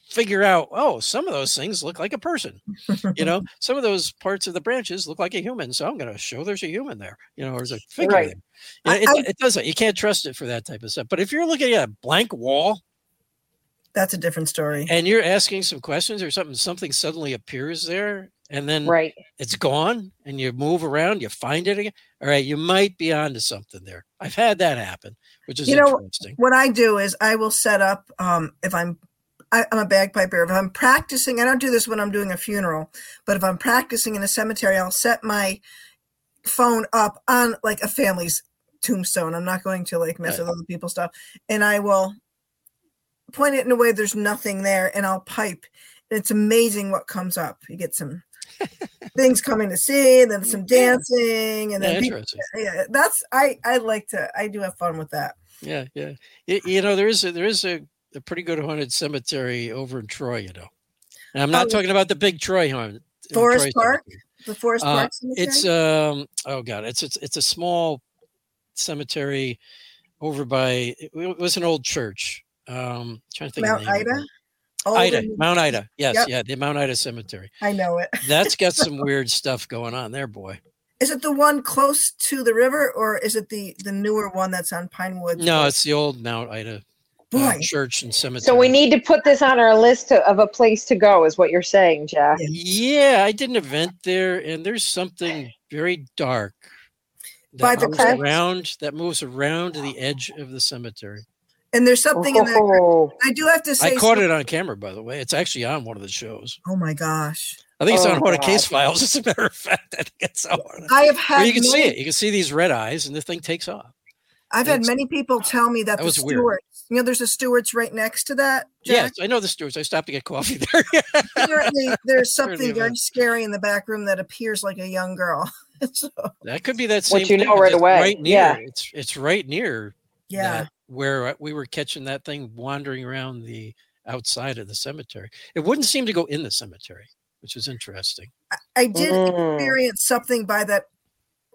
figure out. Oh, some of those things look like a person. You know, some of those parts of the branches look like a human. So I'm going to show there's a human there. You know, or there's a figure Right. there. You know, I- it, it doesn't. You can't trust it for that type of stuff. But if you're looking at a blank wall That's a different story. and you're asking some questions or something, something suddenly appears there. And then Right. it's gone and you move around, you find it again. All right, you might be onto something there. I've had that happen, which is You know, interesting. what I do is I will set up um, if I'm I, I'm a bagpiper. If I'm practicing, I don't do this when I'm doing a funeral, but if I'm practicing in a cemetery, I'll set my phone up on like a family's tombstone. I'm not going to like mess Right. with other people's stuff, and I will point it in a way there's nothing there, and I'll pipe. It's amazing what comes up. You get some things coming to see, and then some dancing, and Yeah, then people, interesting. yeah, that's I I like to I do have fun with that. Yeah, yeah. Y- You, know, there is a, there is a, a pretty good haunted cemetery over in Troy. You know, and I'm not Oh. talking about the big Troy haunted. uh, Forest Troy Park? cemetery. The Forest Uh, Park Cemetery? It's um oh god, it's it's it's a small cemetery over by it was an old church. Um trying to think Mount of the Ida. Old Ida, and- Mount Ida. Yes, Yep. yeah, the Mount Ida Cemetery. I know it. That's got some weird stuff going on there, boy. Is it the one close to the river, or is it the the newer one that's on Pinewood? No, it's the old Mount Ida uh, Boy. church and cemetery. So we need to put this on our list to, of a place to go, is what you're saying, Jack. Yeah, I did an event there, and there's something very dark By that the moves around that moves around the edge of the cemetery. And there's something in that. Oh, I do have to say. I caught some- it on camera, by the way. It's actually on one of the shows. Oh my gosh! I think it's Oh, on of Case Files. As a matter of fact, I think it's on. I have Where had. you can see it. You can see these red eyes, and the thing takes off. I've had many people tell me that, That the was weird. You know, there's a Stewarts right next to that. Yes, I know the Stewarts. I stopped to get coffee there. Apparently, there's Heard the something very scary in the back room that appears like a young girl. so, that could be that same. Which you know but right away. Right near. Yeah. It's it's right near. yeah. that where uh, we were catching that thing wandering around the outside of the cemetery. It wouldn't seem to go in the cemetery, which is interesting. I did Mm. experience something by that.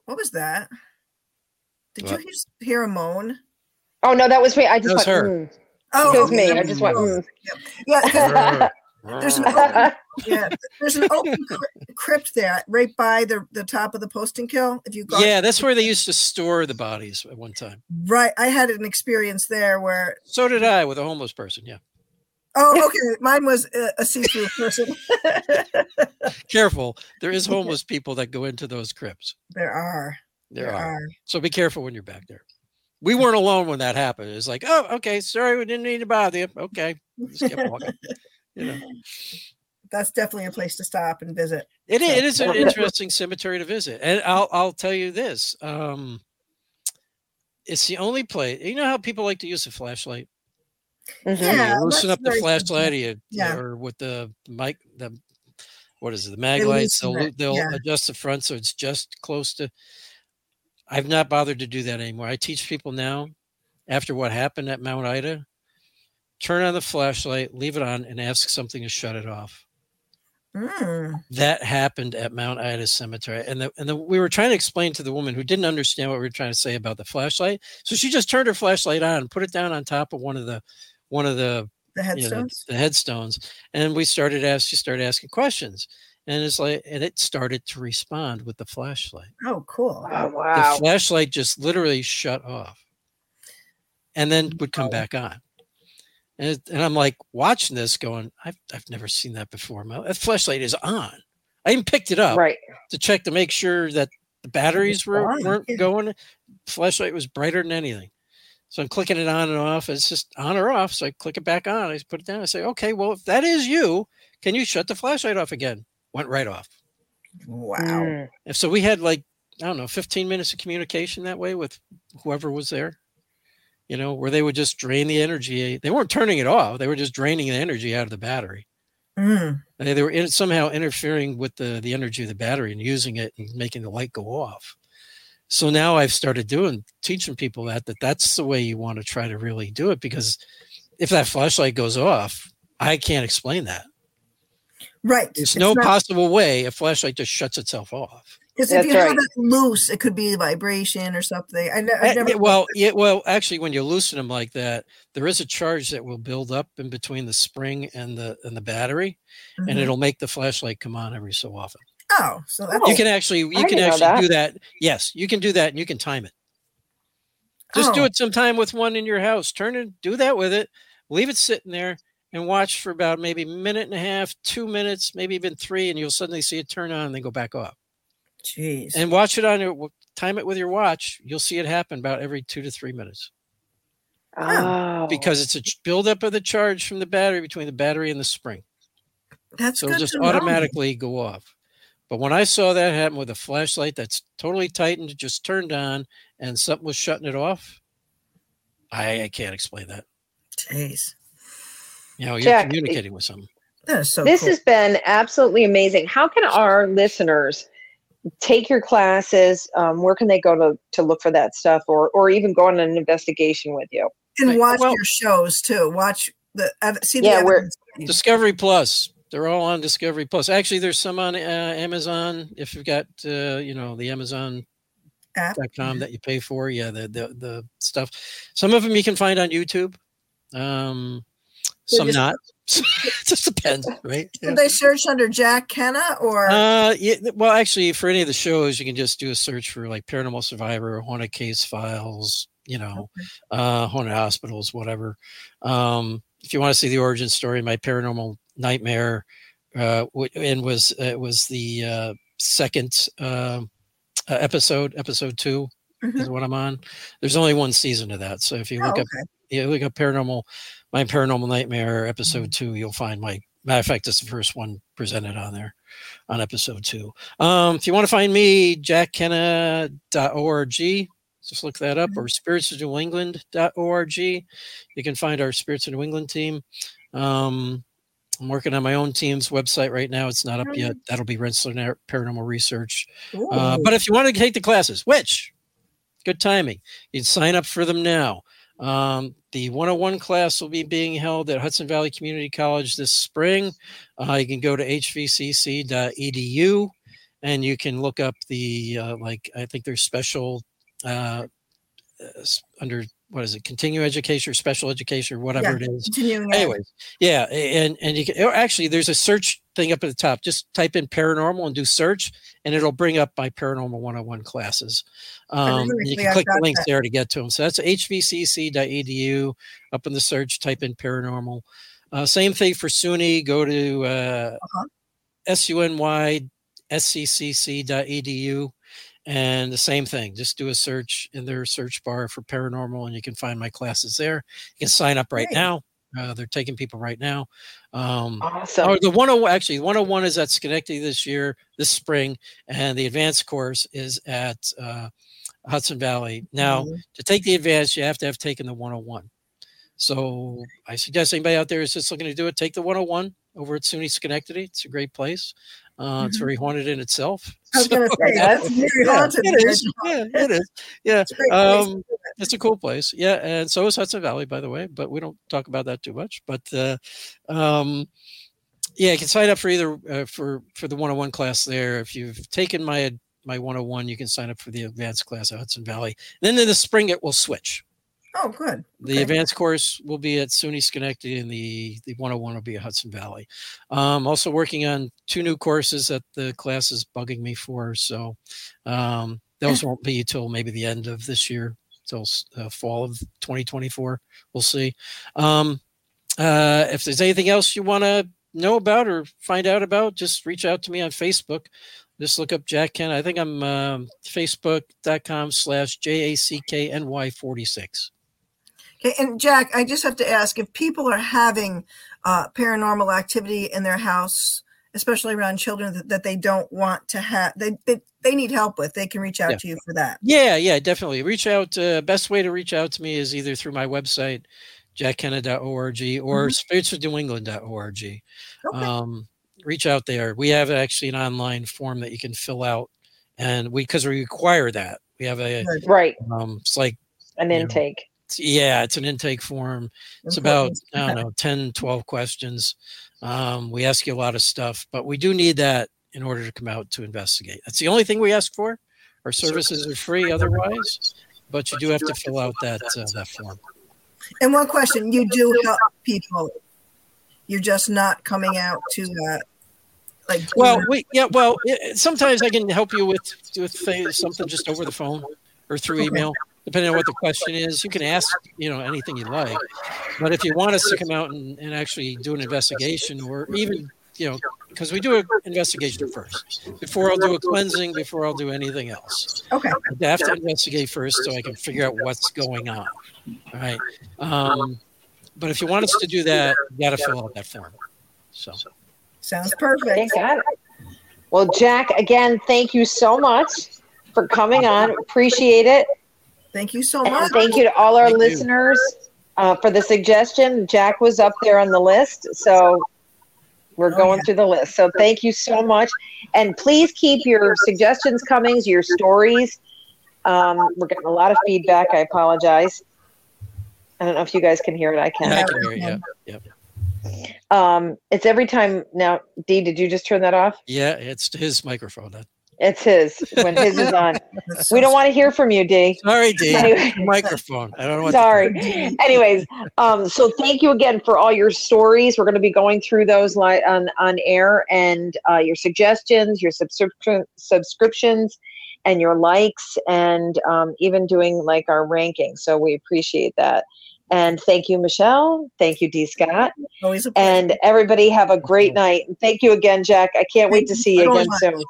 What was that? Did What? you just hear a moan? oh no, that was me. I just That was went. her. mm. Oh, It was okay. me. I just went. mm. Yeah, 'cause There's an open, yeah, there's an open cry- crypt there, right by the the top of the Poestenkill. If you go, yeah, that's where they used to store the bodies at one time. right. I had an experience there where, So did I with a homeless person. Yeah. Oh, okay. Mine was a, a see-through person. Careful. There is homeless people that go into those crypts. there are. There are. So be careful when you're back there. We weren't alone when that happened. It's like, oh, okay, sorry, we didn't need to bother you. Okay. Just kept walking. You know. That's definitely a place to stop and visit. It is, it is an interesting cemetery to visit. And I'll I'll tell you this. Um it's the only place you know how people like to use a flashlight? Mhm. Yeah, you loosen up the flashlight you, Yeah. or with the mic the what is it the mag lights they'll, it, they'll yeah. adjust the front so it's just close to i've not bothered to do that anymore i teach people now after what happened at mount ida turn on the flashlight leave it on and ask something to shut it off Mm. that happened at Mount Ida Cemetery, and the, and the, we were trying to explain to the woman who didn't understand what we were trying to say about the flashlight. So she just turned her flashlight on, and put it down on top of one of the one of the The you know, the- headstones. the, headstones, and we started ask. She started asking questions, and it's like, and it started to respond with the flashlight. Oh, cool. Oh, The flashlight just literally shut off, and then would come back on. And, it- and I'm like watching this, going, I've I've never seen that before. My that flashlight is on. I even picked it up Right. to check to make sure that the batteries were, weren't going. Flashlight was brighter than anything. So I'm clicking it on and off. It's just on or off. So I click it back on. I put it down. I say, okay, well, if that is you, can you shut the flashlight off again? Went right off. Wow. Mm. And so we had like, I don't know, 15 minutes of communication that way with whoever was there, you know, where they would just drain the energy. They weren't turning it off. They were just draining the energy out of the battery. Mm. They, they were in, somehow interfering with the, the energy of the battery and using it and making the light go off. So now I've started doing teaching people that that that's the way you want to try to really do it because if that flashlight goes off, I can't explain that. Right. There's It's no not- possible way a flashlight just shuts itself off. Because if That's you have it loose, it could be vibration or something. I, ne- Uh, I've never. yeah, well, yeah, well, actually, when you loosen them like that, there is a charge that will build up in between the spring and the and the battery, and Mhm. it'll make the flashlight come on every so often. Oh, so that's Oh, you can actually you I can actually that. do that. Yes, you can do that, and you can time it. Just do Oh. it sometime with one in your house. Turn it, do that with it. Leave it sitting there and watch for about maybe a minute and a half, two minutes, maybe even three, and you'll suddenly see it turn on and then go back off. Jeez. And watch it on your time it with your watch. You'll see it happen about every two to three minutes Oh. because it's a ch- buildup of the charge from the battery between the battery and the spring. that's So good it'll just to know. automatically go off. But when I saw that happen with a flashlight that's totally tightened, just turned on, and something was shutting it off, I, I can't explain that. Jeez. You know, you're Jack, communicating with something. That is so this cool. has been absolutely amazing. How can our listeners take your classes? Um, where can they go to, to look for that stuff or, or even go on an investigation with you? and watch well- your shows too. Watch the ev- see the Yeah, we're- Discovery Plus. They're all on Discovery Plus. Actually, there's some on uh, Amazon. If you've got, uh, you know, the Amazon app. com that you pay for. Yeah, the the the stuff. Some of them you can find on YouTube. Um, They some just- not. it just depends, right? Yeah. Did they search under Jack Kenna or Uh, yeah, well, actually, for any of the shows, you can just do a search for like Paranormal Survivor, Haunted Case Files, you know, uh, Haunted Hospitals, whatever. Um, if you want to see the origin story, my Paranormal Nightmare, uh, w- and was it was the uh, second uh, uh, episode, episode 2 Mhm. is what I'm on. There's only one season of that, so if you Oh, look up okay. yeah, look up paranormal, my paranormal nightmare episode two. You'll find my matter of fact, it's the first one presented on there on episode two. Um, if you want to find me, jackkenna.org, just look that up, or spiritsofnewengland.org. You can find our Spirits of New England team. Um, I'm working on my own team's website right now. It's not up yet. That'll be Rensselaer Paranormal Research. Uh, but if you want to take the classes, which good timing, you'd sign up for them now. Um, the 101 class will be being held at Hudson Valley Community College this spring. Uh, you can go to hvcc.edu and you can look up the, uh, like, I think there's special uh, under what is it, continuing education or special education or whatever Yeah. it is anyways yeah and and you can actually there's a search thing up at the top just type in paranormal and do search and it'll bring up my paranormal 101 classes um you can click the links that. there to get to them so that's hvcc.edu up in the search type in paranormal Uh, same thing for SUNY. Go to uh, Uh-huh. suny sccc.edu and the same thing. Just do a search in their search bar for paranormal, and you can find my classes there. You can sign up right Great. now. Uh, they're taking people right now. Um, Awesome. Oh, the 101 actually 101 is at Schenectady this year, this spring, and the advanced course is at uh, Hudson Valley. Now, Mhm. to take the advanced, you have to have taken the 101. So I suggest anybody out there is just looking to do it, take the 101 over at SUNY Schenectady. It's a great place. Uh, It's Mhm. very haunted in itself. I was going to say, that's very Yeah, haunted. it is. Yeah, it is. Yeah. It's a great place to Um, it. it's a cool place. Yeah, and so is Hudson Valley, by the way, but we don't talk about that too much. But uh, um, yeah, you can sign up for either uh, for for the 101 class there. If you've taken my my 101, you can sign up for the advanced class at Hudson Valley. then in the spring, it will switch. Oh, good. The Okay. advanced course will be at SUNY Schenectady, and the the 101 will be at Hudson Valley. Um, also working on two new courses that the class is bugging me for. So um, those won't be till maybe the end of this year, till uh, fall of 2024. We'll see. Um, uh, if there's anything else you want to know about or find out about, just reach out to me on Facebook. Just look up Jack Ken. I think I'm um, facebook.com slash J A C K N Y 46. Okay, and Jack, I just have to ask if people are having uh, paranormal activity in their house, especially around children that, that they don't want to have, they, they they need help with, they can reach out Yeah. to you for that. Yeah, yeah, definitely. Reach out. Uh, best way to reach out to me is either through my website, jackkenna.org, or spiritsofnewengland.org. Okay. Um, reach out there. We have actually an online form that you can fill out, and we because we require that. We have a right. um, it's like An intake. it's- yeah, it's an intake form. It's about I don't know 10, 12 questions. Um, we ask you a lot of stuff, but we do need that in order to come out to investigate. That's the only thing we ask for. Our services are free otherwise, but you do have to fill out that uh, that form. And one question, you do help people. You're just not coming out to uh, like Well, we yeah. Well, sometimes I can help you with with say, something just over the phone or through email, depending on what the question is. You can ask you know anything you like, but if you want us to come out and, and actually do an investigation, or even you know, because we do an investigation first before I'll do a cleansing, before I'll do anything else. okay. I have to investigate first so I can figure out what's going on. All right. Um, but if you want us to do that, you got to fill out that form. So. Sounds perfect. got it. Well, Jack, again, thank you so much for coming on. Appreciate it. Thank you so And much. thank you to all our Thank listeners uh, for the suggestion. Jack was up there on the list, so we're Oh, going yeah. through the list. So thank you so much, and please keep your suggestions coming, your stories. Um, we're getting a lot of feedback. I apologize. I don't know if you guys can hear it. I Yeah, I can. can hear you. Yeah. Um, it's every time now. Dee, did you just turn that off? Yeah, it's his microphone. That, It's his when his is on. So We don't want to hear from you, Dee. sorry, Dave. Anyway. microphone. I don't know Sorry. Anyways, um, so thank you again for all your stories. We're going to be going through those li- on on air and uh, your suggestions, your subscription subscriptions, and your likes, and um, even doing like our ranking. So we appreciate that. And thank you, Michele. Thank you, D. Scott. Always a. And everybody have a great night. And thank you again, Jack. I can't wait to see you again much. soon.